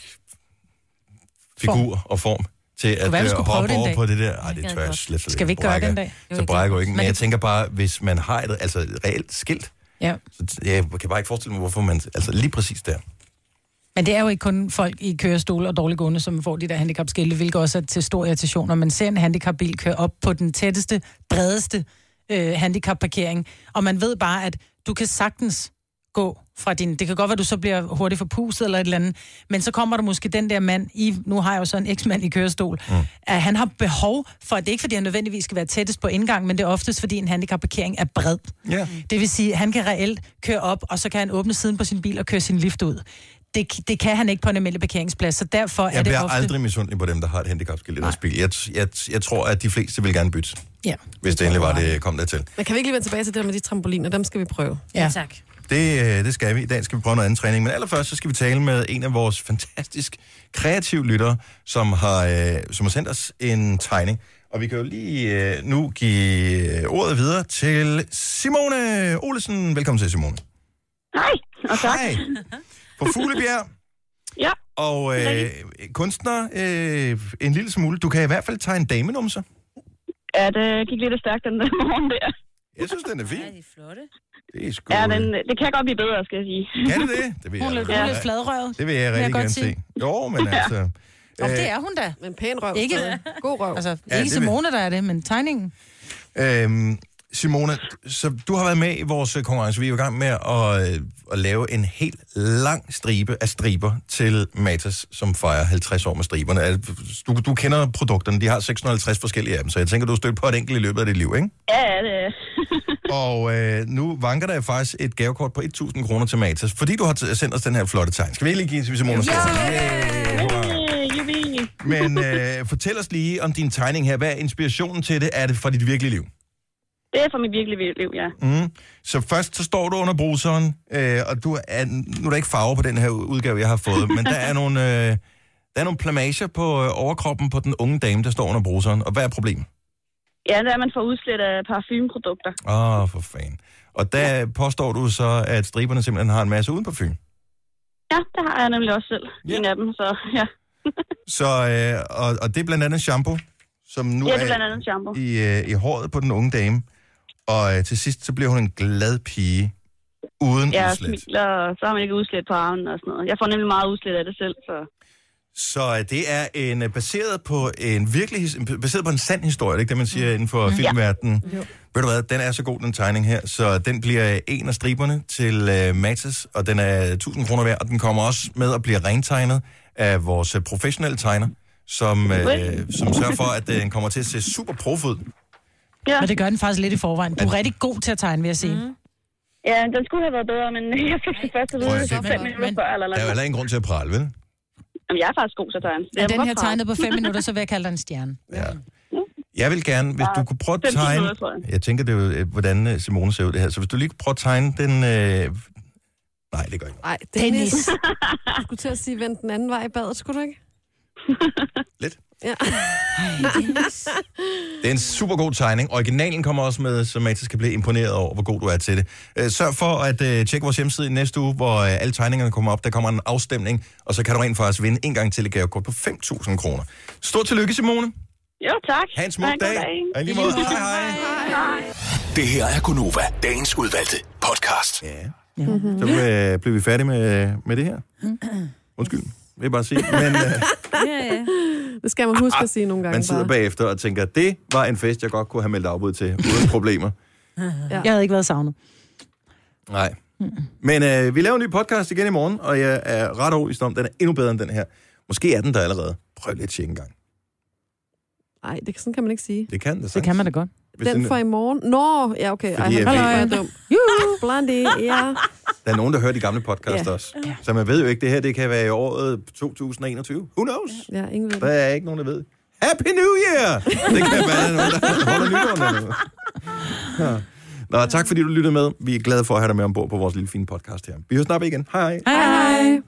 figur og form til at være, øh, hoppe over dag. på det der. Ej, det tør jeg slet, slet Skal vi ikke gøre det en dag? Jo, Så brækker jeg ikke. Men jeg tænker bare, hvis man har et, altså et reelt skilt, Ja. så jeg kan bare ikke forestille mig, hvorfor man... Altså lige præcis der. Men det er jo ikke kun folk i kørestol og dårligt gående, som får de der handicapskilte, hvilket også er til stor irritation, når man ser en handicapbil køre op på den tætteste, bredeste øh, handicapparkering, og man ved bare, at du kan sagtens gå fra din... Det kan godt være, at du så bliver hurtigt forpustet eller et eller andet, men så kommer der måske den der mand i... Nu har jeg jo så en eksmand i kørestol. Mm. At han har behov for... Det er ikke, fordi han nødvendigvis skal være tættest på indgang, men det er oftest, fordi en handicapparkering er bred. Ja. Det vil sige, at han kan reelt køre op, og så kan han åbne siden på sin bil og køre sin lift ud. Det, det kan han ikke på en almindelig parkeringsplads, så derfor er Jeg det bliver ofte... aldrig misundelig på dem, der har et handicapskilt i deres bil. Jeg, jeg, jeg tror, at de fleste vil gerne bytte, Ja. hvis det endelig var, det kom dertil. Men kan vi ikke lige vende tilbage til det der med de trampoliner? Dem skal vi prøve. Ja, tak. Det, øh, det skal vi. I dag skal vi prøve noget andet træning. Men allerførst, så skal vi tale med en af vores fantastisk kreative lyttere, som har, øh, som har sendt os en tegning. Og vi kan jo lige øh, nu give ordet videre til Simone Olesen. Velkommen til, Simone. Hej, og tak. Hej. På Fuglebjerg. Ja. Og øh, kunstner øh, en lille smule. Du kan i hvert fald tegne damenumser. Ja, det gik lidt stærkt den morgen der. Jeg synes, den er fin. Ja, de er flotte. Det er sgu... Ja, den, det kan godt blive bedre, skal jeg sige. Kan det det? Det vil Hun er jeg, lidt, hun er lidt fladrøvet. det vil jeg rigtig godt gerne se. Jo, men Ja. altså... Og øh, det er hun da. Men pæn røv. Ikke. God røv. altså, Ja, ja, ikke det vil- Simone, der er det, men tegningen. Øhm, Simone, så du har været med i vores øh, konkurrence. Vi er i gang med at, øh, at lave en helt lang stribe af striber til Matas, som fejrer 50 år med striberne. Altså, Du, du kender produkterne, de har 650 forskellige af dem, så jeg tænker, du har stødt på et enkelt i løbet af dit liv, ikke? Ja, ja, det er. Og øh, nu vanker der faktisk et gavekort på 1.000 kroner til Matas, fordi du har t- sendt os den her flotte tegn. Skal vi ikke lige give til Simone? Yeah! Jubi. Men øh, fortæl os lige om din tegning her. Hvad er inspirationen til det? Er det fra dit virkelige liv? Det er for mit virkelige liv, ja. Mm. Så først så står du under bruseren, øh, og du er, nu er der ikke farve på den her udgave, jeg har fået, men der er nogle, øh, der er nogle plamager på øh, overkroppen på den unge dame, der står under bruseren. Og hvad er problemet? Ja, der er man får udslet af parfumeprodukter. Åh, oh, for fanden. Og der påstår du så, at striberne simpelthen har en masse uden parfume. Ja, det har jeg nemlig også selv. En af dem, så ja. Så, øh, og, og det er blandt andet shampoo, som nu Ja, det er blandt andet shampoo. i, øh, i håret på den unge dame. Og øh, til sidst, så bliver hun en glad pige, uden Jeg udslæt. smiler, og så har man ikke udslet på armen og sådan noget. Jeg får nemlig meget udslet af det selv, så... Så øh, det er en øh, baseret på en virkelig baseret på en sand historie, det er ikke det, man siger inden for Mm. filmverdenen. Jo. Ved du hvad, den er så god, den tegning her, så den bliver en af striberne til øh, Matas, og den er 1000 kroner værd, og den kommer også med at blive rentegnet af vores professionelle tegner, som, øh, som sørger for, at den kommer til at se super prof ud. Ja. Og det gør den faktisk lidt i forvejen. Du er rigtig god til at tegne, vil jeg sige. Mm. Ja, den skulle have været bedre, men jeg fik det først at Prøv vide, fem minutter før eller Der er jo heller ingen grund til at prale, vel? Jamen, jeg er faktisk god til at tegne. Er jeg den her tegnet på fem minutter, så vil jeg kalde dig en stjerne. Ja. Jeg vil gerne, hvis du kunne prøve at 15 tegne... jeg. Jeg tænker, det er jo, øh, hvordan øh, Simone ser ud det her. Så hvis du lige kunne prøve at tegne den... Øh... Nej, det gør ikke. Nej, Dennis. du skulle til at sige, vend den anden vej i badet, skulle du ikke? Lidt. Ja. Det er en super god tegning. Originalen kommer også med, så Mathis kan blive imponeret over, hvor god du er til det. Øh, Sørg for at øh, tjekke vores hjemmeside i næste uge, hvor øh, alle tegningerne kommer op. Der kommer en afstemning, og så kan du rent faktisk vinde en gang til et gavekort på 5.000 kroner. Stort tillykke, Simone. Jo, tak. Ha' en smuk dag. I lige måde, hej, hej. Det her er Gunova, dagens udvalgte podcast. Ja. Så øh, bliver vi færdige med, med det her. Undskyld, vil jeg bare sige. Men øh, ja, ja. Det skal man huske at sige nogle gange. man sidder bare. bagefter og tænker, det var en fest, jeg godt kunne have meldt afbud til, uden problemer. Ja. Jeg havde ikke været savnet. Nej. Men øh, vi laver en ny podcast igen i morgen, og jeg er ret overbevist om, den er endnu bedre end den her. Måske er den der allerede. Prøv lige at tjekke en gang. Nej, det, sådan kan man ikke sige. Det kan det Det kan man da godt. Hvis Den den- for i morgen? Nå, ja, okay. Ej, Fordi han jeg er dum. Juhu, Blondie, ja. Der er nogen, der hører de gamle podcasts Ja. også. Så man ved jo ikke, det her det kan være i året 2021. Who knows? Ja, ingen ved Der er ikke nogen, der ved. Happy New Year! Det kan være nogen, der holder nytår med noget. Ja. Nå, tak fordi du lyttede med. Vi er glade for at have dig med ombord på vores lille fine podcast her. Vi hører snart igen. Hej. Hej hej.